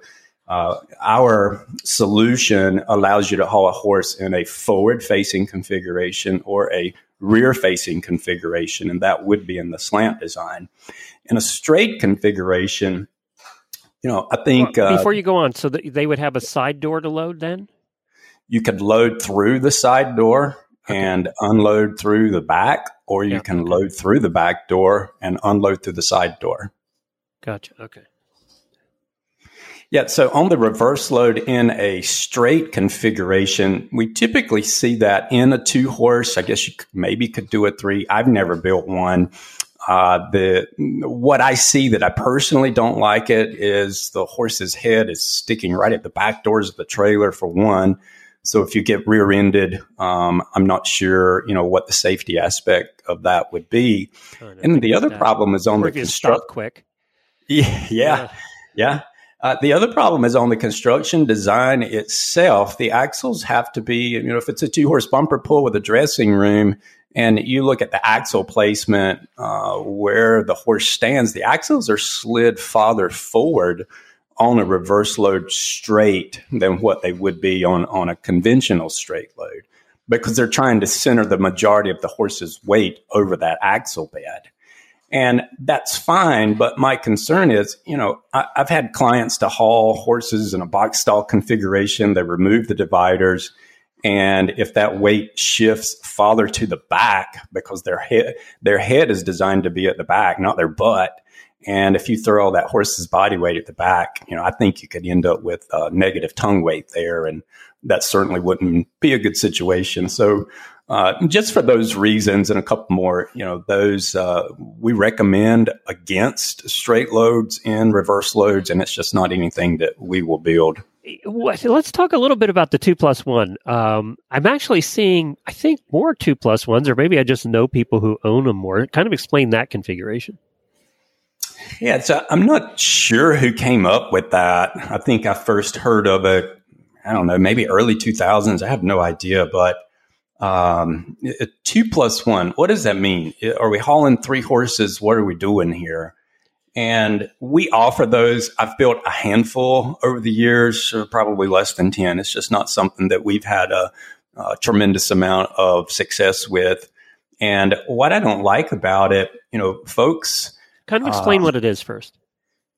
uh, our solution allows you to haul a horse in a forward facing configuration or a rear facing configuration, and that would be in the slant design. In a straight configuration, you know, I think. Well, before uh, you go on, so they would have a side door to load then? You could load through the side door. and unload through the back, or you Yeah, can okay. load through the back door and unload through the side door. Gotcha. Okay. Yeah, so on the reverse load in a straight configuration, we typically see that in a two horse. I guess you could, maybe could do a three. I've never built one. Uh, the what I see that I personally don't like it is the horse's head is sticking right at the back doors of the trailer for one. So if you get rear-ended, um, I'm not sure you know what the safety aspect of that would be. Oh, no, And the other problem is on Or the construct. stop quick. *laughs* Yeah, yeah. Yeah. Uh, the other problem is on the construction design itself. The axles have to be, you know, if it's a two horse bumper pull with a dressing room and you look at the axle placement uh, where the horse stands, the axles are slid farther forward on a reverse load straight than what they would be on, on a conventional straight load because they're trying to center the majority of the horse's weight over that axle bed. And that's fine. But my concern is, you know, I, I've had clients to haul horses in a box stall configuration. They remove the dividers. And if that weight shifts farther to the back because their head, their head is designed to be at the back, not their butt. And if you throw all that horse's body weight at the back, you know, I think you could end up with uh, negative tongue weight there. And that certainly wouldn't be a good situation. So, uh, just for those reasons and a couple more, you know, those uh, we recommend against straight loads and reverse loads, and it's just not anything that we will build. Let's talk a little bit about the two plus one. Um, I'm actually seeing, I think, more two plus ones, or maybe I just know people who own them more. Kind of explain that configuration. Yeah, so I'm not sure who came up with that. I think I first heard of it, I don't know, maybe early 2000s. I have no idea, but um, a two plus one, what does that mean? Are we hauling three horses? What are we doing here? And we offer those. I've built a handful over the years, uh, probably less than 10. It's just not something that we've had a, a tremendous amount of success with. And what I don't like about it, you know, folks, Kind of explain Uh, what it is first.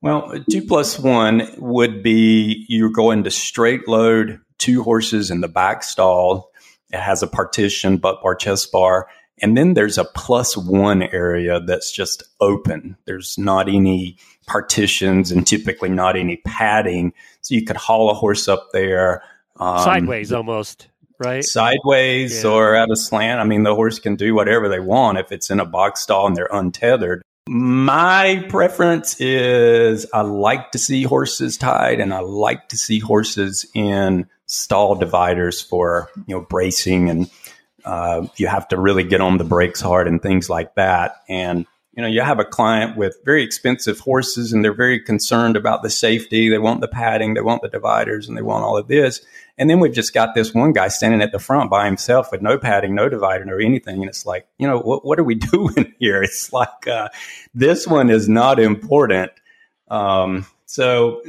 well, two plus one would be you're going to straight load two horses in the back stall. It has a partition, butt bar, chest bar. And then there's a plus one area that's just open. There's not any partitions and typically not any padding. So you could haul a horse up there. um, Sideways almost, right? sideways Yeah. or at a slant. I mean, the horse can do whatever they want if it's in a box stall and they're untethered. My preference is I like to see horses tied and I like to see horses in stall dividers for, you know, bracing and uh, you have to really get on the brakes hard and things like that. And, you know, you have a client with very expensive horses and they're very concerned about the safety. They want the padding, they want the dividers, and they want all of this. And then we've just got this one guy standing at the front by himself with no padding, no divider, no anything. And it's like, you know, what, what are we *laughs* doing here? It's like, uh, this one is not important. Um, so,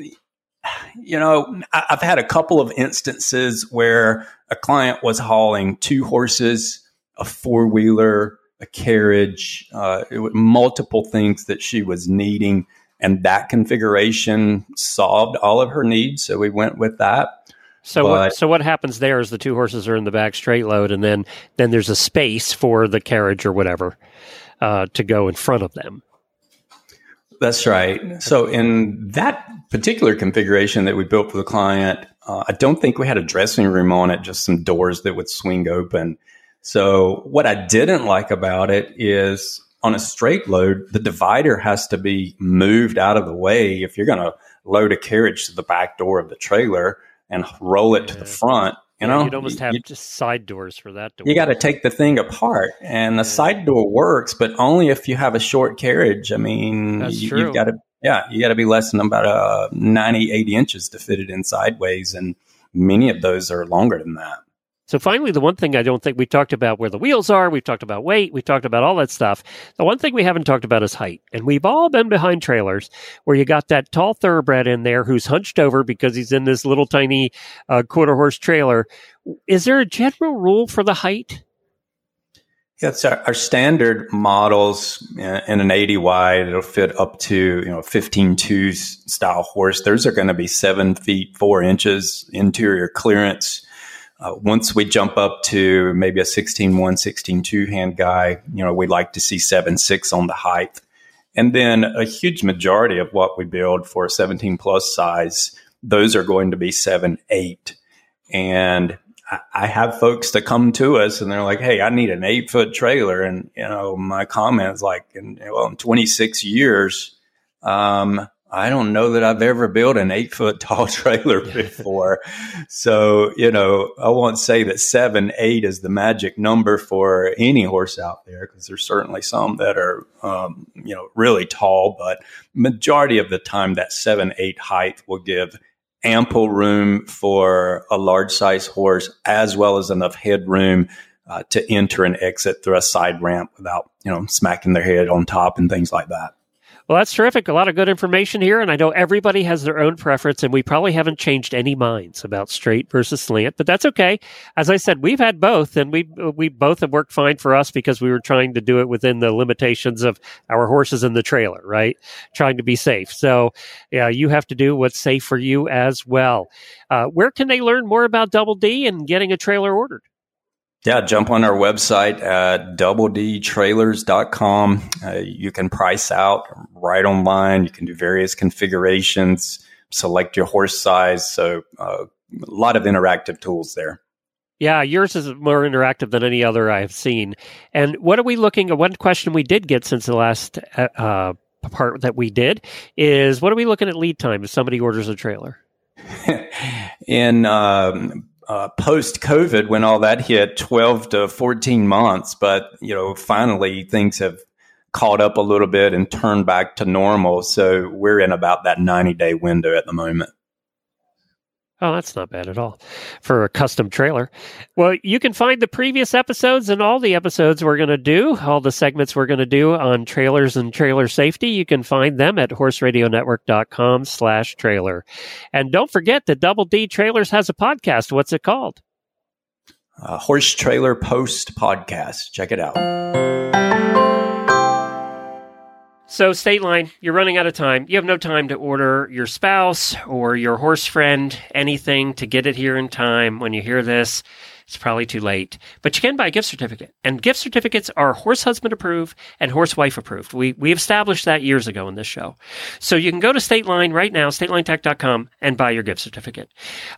you know, I've had a couple of instances where a client was hauling two horses, a four wheeler, a carriage, uh, multiple things that she was needing. And that configuration solved all of her needs. So we went with that. So what, so what happens there is the two horses are in the back straight load, and then then there's a space for the carriage or whatever uh, to go in front of them. That's right. So in that particular configuration that we built for the client, uh, I don't think we had a dressing room on it, just some doors that would swing open. So what I didn't like about it is on a straight load, the divider has to be moved out of the way if you're going to load a carriage to the back door of the trailer and roll it to the front. You know, you'd almost have you- just side doors for that door. you got to take the thing apart, and the side door works, but only if you have a short carriage. I mean, That's you, you've got to, yeah, you got to be less than about uh, 90, 80 inches to fit it in sideways, and many of those are longer than that. So finally, the one thing I don't think we talked about where the wheels are, we've talked about weight, we've talked about all that stuff. The one thing we haven't talked about is height. And we've all been behind trailers where you got that tall thoroughbred in there who's hunched over because he's in this little tiny uh, quarter horse trailer. Is there a general rule for the height? Yes, our, our standard models in in an 80 wide, it'll fit up to, you know, 15 2 style horse. Those are going to be seven feet, four inches interior clearance. Uh, once we jump up to maybe a 16 1, 16 2 hand guy, you know, we like to see 7 6 on the height. And then a huge majority of what we build for 17 plus size, those are going to be 7 8. And I have folks that come to us and they're like, "Hey, I need an eight foot trailer," and you know, my comment is like, "In well, in 26 years, um, I don't know that I've ever built an eight foot tall *laughs* trailer before. so, you know, I won't say that seven, eight is the magic number for any horse out there because there's certainly some that are, um, you know, really tall, but majority of the time that seven, eight height will give ample room for a large size horse as well as enough headroom uh, to enter and exit through a side ramp without, you know, smacking their head on top and things like that. Well, that's terrific. A lot of good information here. And I know everybody has their own preference, and we probably haven't changed any minds about straight versus slant, but that's okay. As I said, we've had both, and we, we both have worked fine for us because we were trying to do it within the limitations of our horses in the trailer, right? Trying to be safe. So, yeah, you have to do what's safe for you as well. Uh, where can they learn more about Double D and getting a trailer ordered? Yeah, jump on our website at doubledtrailers.com. Uh, you can price out right online. You can do various configurations, select your horse size. So, uh, a lot of interactive tools there. Yeah, yours is more interactive than any other I've seen. And what are we looking at? One question we did get since the last uh, uh part that we did is what are we looking at lead time if somebody orders a trailer? *laughs* In um, uh, post COVID, when all that hit, 12 to 14 months. But, you know, finally things have caught up a little bit and turned back to normal. So we're in about that 90 day window at the moment. Oh, that's not bad at all for a custom trailer. Well, you can find the previous episodes and all the episodes we're going to do, all the segments we're going to do on trailers and trailer safety. You can find them at horseradionetwork.com slash trailer. And don't forget that Double D Trailers has a podcast. What's it called? Uh, Horse Trailer Post Podcast. Check it out. So, State Line, you're running out of time. You have no time to order your spouse or your horse friend anything to get it here in time. When you hear this, it's probably too late. But you can buy a gift certificate. And gift certificates are horse husband approved and horse wife approved. We, we established that years ago in this show. So you can go to State Line right now, statelinetack.com, and buy your gift certificate.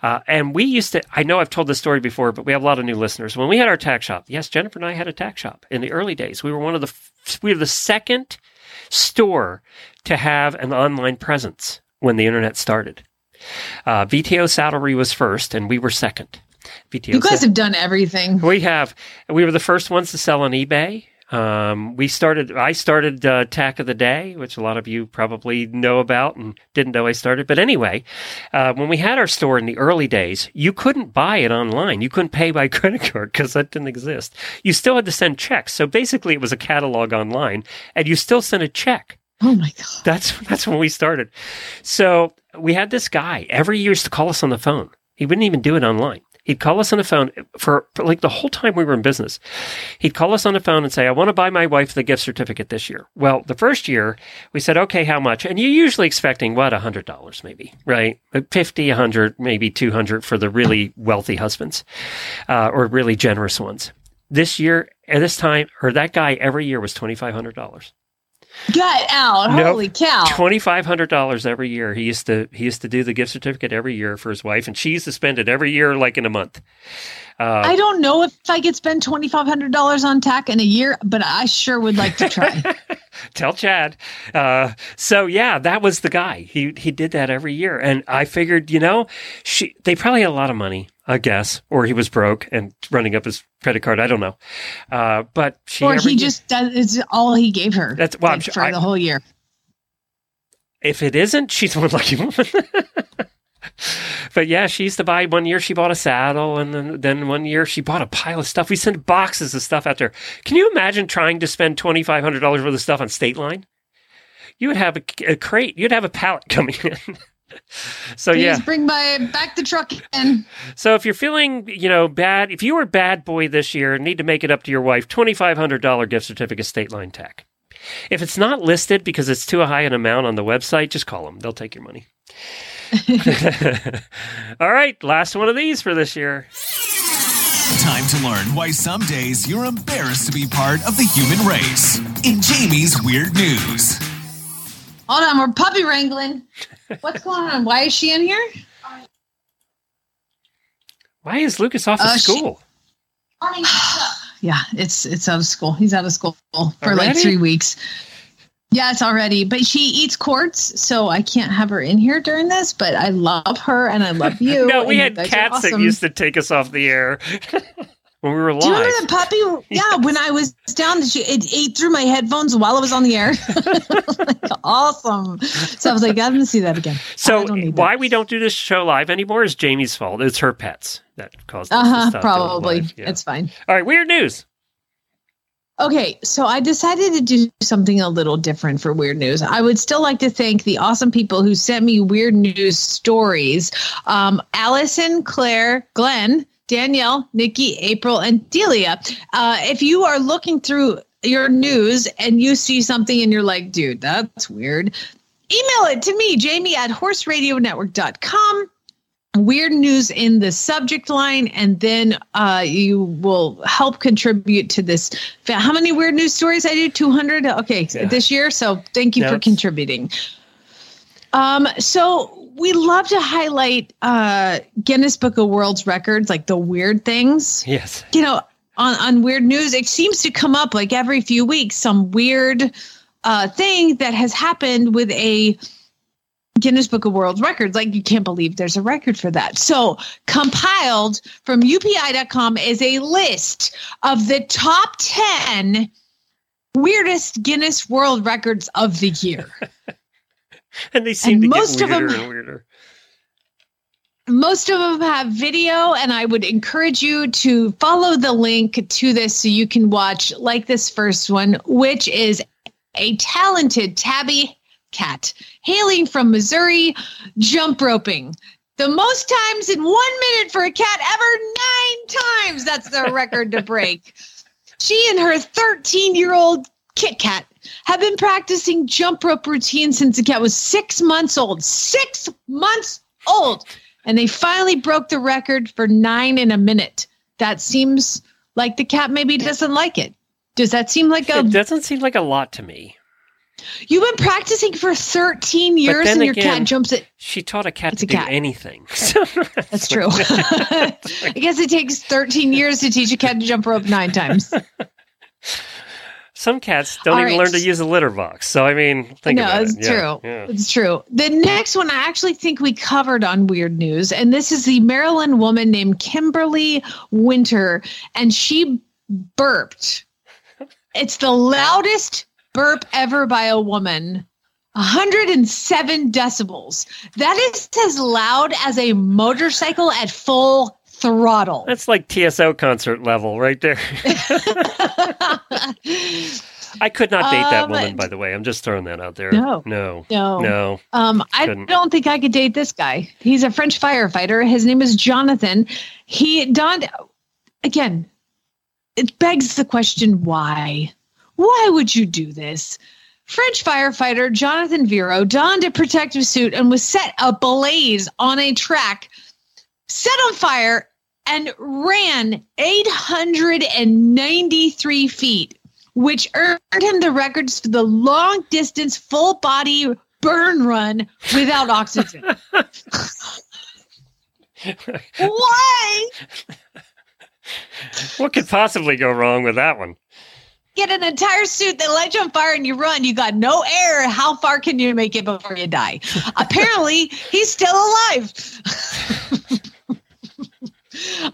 Uh, and we used to, I know I've told this story before, but we have a lot of new listeners. When we had our tack shop, yes, Jennifer and I had a tack shop in the early days. We were one of the, we were the second store to have an online presence when the internet started. Uh, VTO Saddlery was first, and we were second. VTO you guys have done everything. We have. We were the first ones to sell on eBay. Um, we started. I started uh, Tack of the Day, which a lot of you probably know about and didn't know I started. But anyway, uh, when we had our store in the early days, you couldn't buy it online. You couldn't pay by *laughs* credit card because that didn't exist. You still had to send checks. So basically, it was a catalog online, and you still sent a check. Oh my god! That's that's when we started. So we had this guy every year used to call us on the phone. He wouldn't even do it online. He'd call us on the phone for, for, like the whole time we were in business. He'd call us on the phone and say, I want to buy my wife the gift certificate this year. Well, the first year we said, okay, how much? And you're usually expecting what? a hundred dollars maybe, right? 50, a hundred, maybe 200 for the really wealthy husbands, uh, or really generous ones. This year, at this time, or that guy every year was $2,500. Get out! Nope. Holy cow! Twenty five hundred dollars every year. He used to he used to do the gift certificate every year for his wife, and she used to spend it every year, like in a month. Uh, I don't know if I could spend twenty five hundred dollars on tack in a year, but I sure would like to try. *laughs* *laughs* Tell Chad. Uh, so yeah, that was the guy. He he did that every year, and I figured, you know, she they probably had a lot of money. I guess, or he was broke and running up his credit card. I don't know, uh, but she or he just does. It's all he gave her. That's well, like, sure, for I, the whole year. If it isn't, she's one *laughs* lucky woman. *laughs* *laughs* but yeah, she used to buy. One year she bought a saddle, and then then one year she bought a pile of stuff. We sent boxes of stuff out there. Can you imagine trying to spend twenty five hundred dollars worth of stuff on State Line? You would have a, a crate. You'd have a pallet *laughs* coming in. so Please yeah, bring my back the truck in. So if you're feeling, you know, bad, if you were bad boy this year and need to make it up to your wife, twenty five hundred dollar gift certificate, State Line Tack. If it's not listed because it's too high an amount on the website, just call them. They'll take your money. *laughs* All right, last one of these for this year. Time to learn why some days you're embarrassed to be part of the human race. In Jamie's Weird News. Hold on, we're puppy wrangling. What's going on? Why is she in here? Why is Lucas off of Uh, she- school? *sighs* Yeah, it's it's out of school. He's out of school for like three weeks. Yes, already. But she eats quartz, so I can't have her in here during this. But I love her and I love you. *laughs* no, we had you guys are cats that used to take us off the air *laughs* when we were live. Do you remember the puppy? *laughs* Yeah, when I was down, she it ate through my headphones while I was on the air. Like, awesome. So I was like, I'm gonna see that again. so why we don't do this show live anymore is Jamie's fault. It's her pets that caused us Uh huh. stop doing it Probably. Yeah. It's fine. All right, weird news. Okay, so I decided to do something a little different for weird news. I would still like to thank the awesome people who sent me weird news stories. Um, Allison, Claire, Glenn, Danielle, Nikki, April, and Delia. Uh, if you are looking through your news and you see something and you're like, dude, that's weird, email it to me, jamie at horseradionetwork.com weird news in the subject line and then uh, you will help contribute to this. How many weird news stories i do? 200 okay Yeah. this year so thank you for contributing. Um so we love to highlight uh guinness book of world's records like the weird things. Yes. you know on, on weird news it seems to come up like every few weeks some weird uh, thing that has happened with a guinness book of world records. Like you can't believe there's a record for that. So compiled from upi.com is a list of the top 10 weirdest guinness world records of the year. *laughs* And they seem And to most get of them- and weirder. most of them have video and i would encourage you to follow the link to this so you can watch like this first one which is a talented tabby cat hailing from missouri jump roping the most times in one minute for a cat ever nine times that's the record to break she and her 13 year old kit kat have been practicing jump rope routine since the cat was six months old six months old and they finally broke the record for nine in a minute. That seems like the cat maybe doesn't like it. Does that seem like a It doesn't seem like a lot to me. You've been practicing for 13 years and your again- cat jumps it? She taught a cat It's to a do cat. anything. *laughs* That's true. *laughs* *laughs* I guess it takes 13 years to teach a cat to jump rope nine times. Some cats don't All even right. learn to use a litter box. So I mean, think no, about it's it. Yeah, true. yeah. It's true. The next one I actually think we covered on Weird News, and this is the Maryland woman named Kimberly Winter, and she burped. It's the loudest burp ever by a woman. 107 decibels. That is as loud as a motorcycle at full throttle. That's like TSO concert level right there. I could not date that Um, woman, by the way. I'm just throwing that out there. No. No. no. No. Um, I Couldn't. don't think I could date this guy. He's a French firefighter. His name is Jonathan. He donned again. It begs the question: Why? Why would you do this? French firefighter Jonathan Vero donned a protective suit and was set ablaze on a track, set on fire, and ran 893 feet, which earned him the records for the long distance full body burn run without oxygen. *laughs* Why What could possibly go wrong with that one? Get an entire suit that lights you on fire and you run? You got no air. How far can you make it before you die? *laughs* Apparently, he's still alive. *laughs*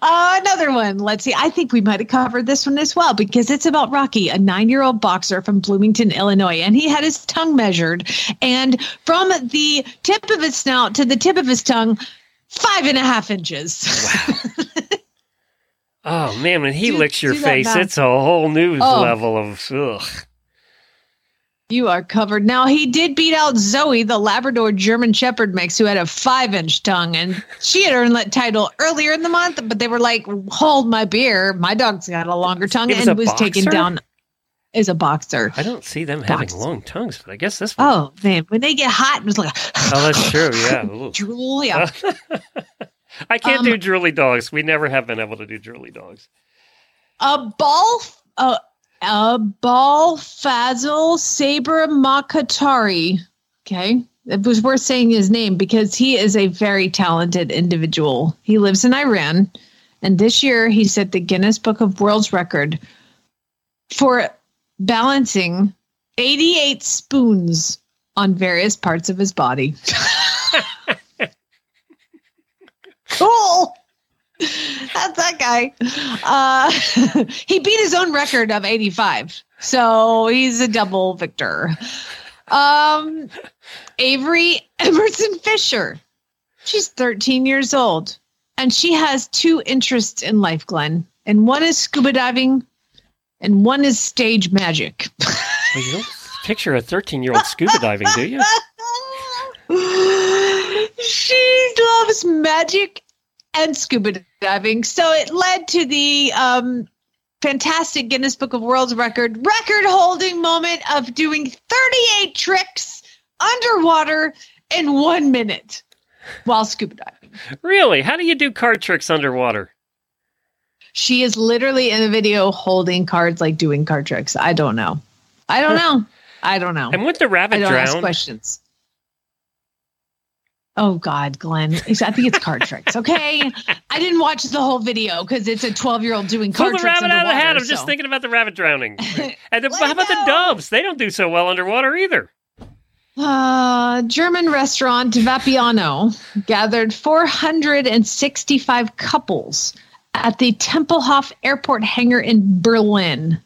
Uh, another one. Let's see. I think we might have covered this one as well because it's about Rocky, a nine year old boxer from Bloomington, Illinois. And he had his tongue measured. And from the tip of his snout to the tip of his tongue, five and a half inches. *laughs* Oh man, when he Do- licks your face, it's a whole new Oh. level of ugh. You are covered. Now, he did beat out Zoe, the Labrador German Shepherd mix, who had a five inch tongue. And she had earned that title earlier in the month, but they were like, hold my beer. My dog's got a longer tongue was and was taken down as a boxer. I don't see them having long tongues, but I guess this one. Oh, man. When they get hot, it was like, Oh, that's true. *sighs* Yeah. Julia. *laughs* I can't Um, do drooly dogs. We never have been able to do drooly dogs. A ball, a, a ball fazzle saber makatari. Okay. It was worth saying his name because he is a very talented individual. He lives in Iran. And this year he set the Guinness Book of World's Record for balancing 88 spoons on various parts of his body. *laughs* cool. That's that guy. Uh, *laughs* he beat his own record of 85. So he's a double victor. Um, Avery Emerson Fisher. She's 13 years old and she has two interests in life, Glenn. And one is scuba diving and one is stage magic. Well, you don't picture a 13 year old scuba diving, do you? *laughs* she loves magic and scuba diving. So it led to the um, fantastic Guinness Book of World Record record holding moment of doing 38 tricks underwater in one minute while scuba diving. Really? How do you do card tricks underwater? She is literally in the video holding cards like doing card tricks. I don't know. I don't *laughs* know. I don't know. And would the I rabbit don't ask drown? questions. Oh God, Glenn! I think it's card tricks. Okay, I didn't watch the whole video because it's a twelve-year-old doing Pull card the tricks rabbit out of the hat. I'm just thinking about the rabbit drowning. *laughs* And the, how about the doves? They don't do so well underwater either. Uh, German restaurant Vapiano gathered 465 couples at the Tempelhof Airport hangar in Berlin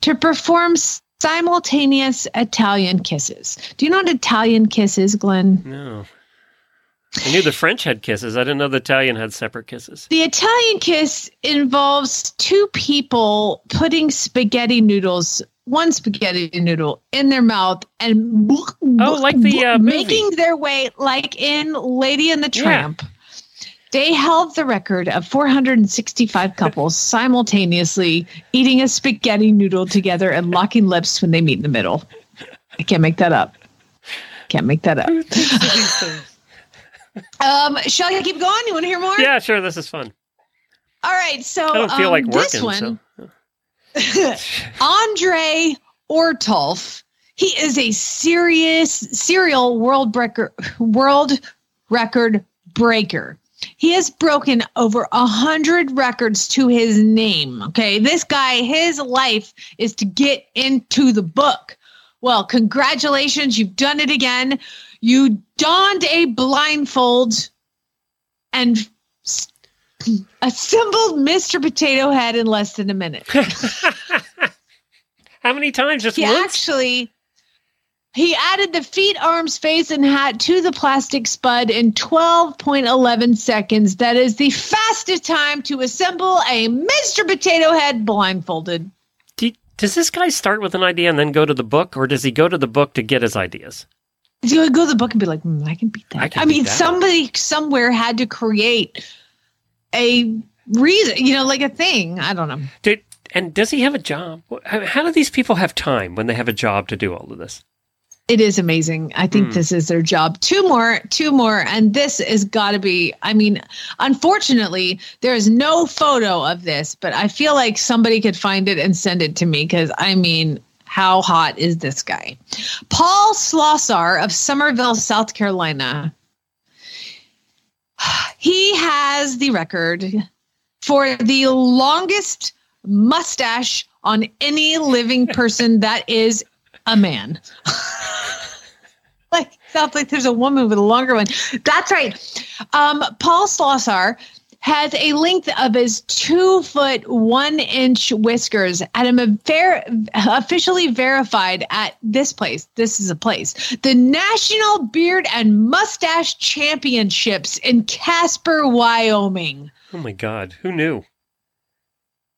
to perform simultaneous Italian kisses. Do you know what Italian kiss is, Glenn? No. I knew the French had kisses. I didn't know the Italian had separate kisses. The Italian kiss involves two people putting spaghetti noodles, one spaghetti noodle, in their mouth and Oh, like the, uh, making their way like in Lady and the Yeah. Tramp. They held the record of 465 couples *laughs* simultaneously eating a spaghetti noodle together and locking lips when they meet in the middle. I can't make that up. Can't make that up. Um, shall I keep going? You want to hear more? yeah, sure. This is fun. All right. So I don't feel um, like this working. one, so. *laughs* Andre Ortolf. He is a serious serial world breaker, world record breaker. He has broken over a hundred records to his name. Okay, this guy, his life is to get into the book. Well, congratulations, you've done it again. You donned a blindfold and assembled Mr. Potato Head in less than a minute. *laughs* How many times? Just He once? actually he added the feet, arms, face, and hat to the plastic spud in 12.11 seconds. That is the fastest time to assemble a Mr. Potato Head blindfolded. Do- does this guy start with an idea and then go to the book, or does he go to the book to get his ideas? He's gonna go to the book and be like, "Hmm, I can beat that. I I, beat mean, that. somebody somewhere had to create a reason, you know, like a thing. I don't know. Did, and does he have a job? How, do these people have time when they have a job to do all of this? It is amazing. I think Hmm. this is their job. Two more, two more, and this has got to be. I mean, unfortunately, there is no photo of this, but I feel like somebody could find it and send it to me because I mean, how hot is this guy? Paul Slosar of Summerville, South Carolina. *sighs* He has the record for the longest mustache on any living person *laughs* that is a man. *laughs* like sounds like there's a woman with a longer one. That's right. Um, Paul Slosar has a length of his two foot one inch whiskers at him ver- officially verified at this place. This is a place, the National Beard and Mustache Championships in Casper, Wyoming. Oh my God, who knew?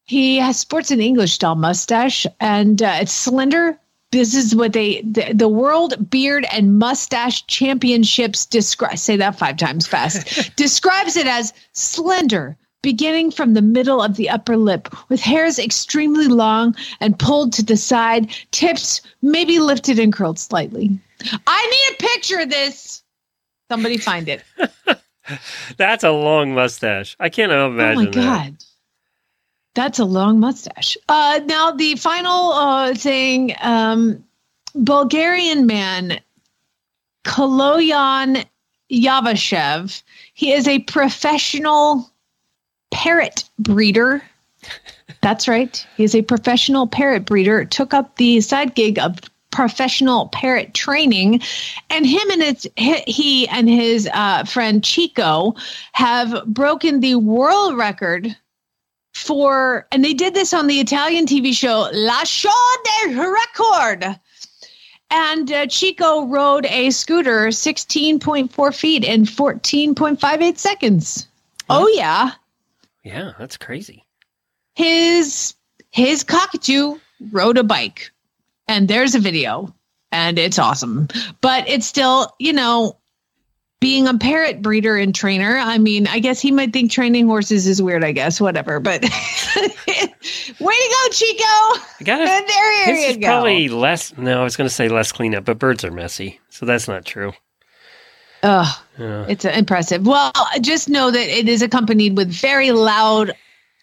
He has sports an English style mustache, and uh, it's slender. This is what they the, the World Beard and Mustache Championships describe. Say that five times fast. *laughs* describes it as slender, beginning from the middle of the upper lip, with hairs extremely long and pulled to the side, tips maybe lifted and curled slightly. I need a picture of this. Somebody find it. *laughs* That's a long mustache. I can't imagine oh my that. That's a long mustache. Uh, now the final uh, thing, um, Bulgarian man, Kaloyan Yavashev. He is a professional parrot breeder. *laughs* That's right. He is a professional parrot breeder. Took up the side gig of professional parrot training, and him and his he- he and his uh, friend Chico have broken the world record for, and they did this on the Italian TV show La Show de Record. And uh, Chico rode a scooter 16.4 feet in 14.58 seconds. Oh, yeah. Yeah, that's crazy. His his cockatoo rode a bike. And there's a video. And it's awesome. But it's still, you know, being a parrot breeder and trainer. I mean, I guess he might think training horses is weird, I guess, whatever. But *laughs* way to go, Chico. I got And there This you is go. probably less. No, I was going to say less cleanup, but birds are messy, so that's not true. Ugh. Yeah. It's impressive. Well, just know that it is accompanied with very loud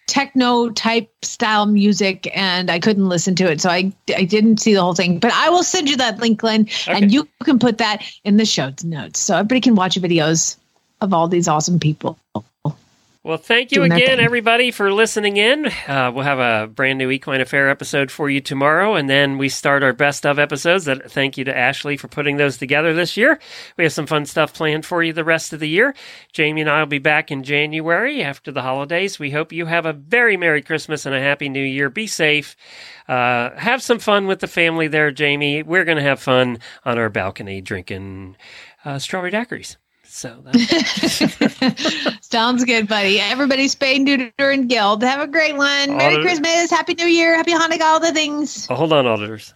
techno type style music, and I couldn't listen to it, so I I didn't see the whole thing. But I will send you that link, Glenn, Okay. and you can put that in the show notes, so everybody can watch videos of all these awesome people. Well, thank you again, everybody, for listening in. Uh, we'll have a brand new Equine Affair episode for you tomorrow, and then we start our best of episodes. That thank you to Ashley for putting those together this year. We have some fun stuff planned for you the rest of the year. Jamie and I will be back in January after the holidays. We hope you have a very merry Christmas and a happy New Year. Be safe. Uh, have some fun with the family there, Jamie. We're going to have fun on our balcony drinking uh, strawberry daiquiris. So that's *laughs* Sounds good, buddy. Everybody, spay, neuter, and geld. Have a great one. Merry Auditor- Christmas, Happy New Year, Happy Hanukkah, all the things. oh, hold on, auditors.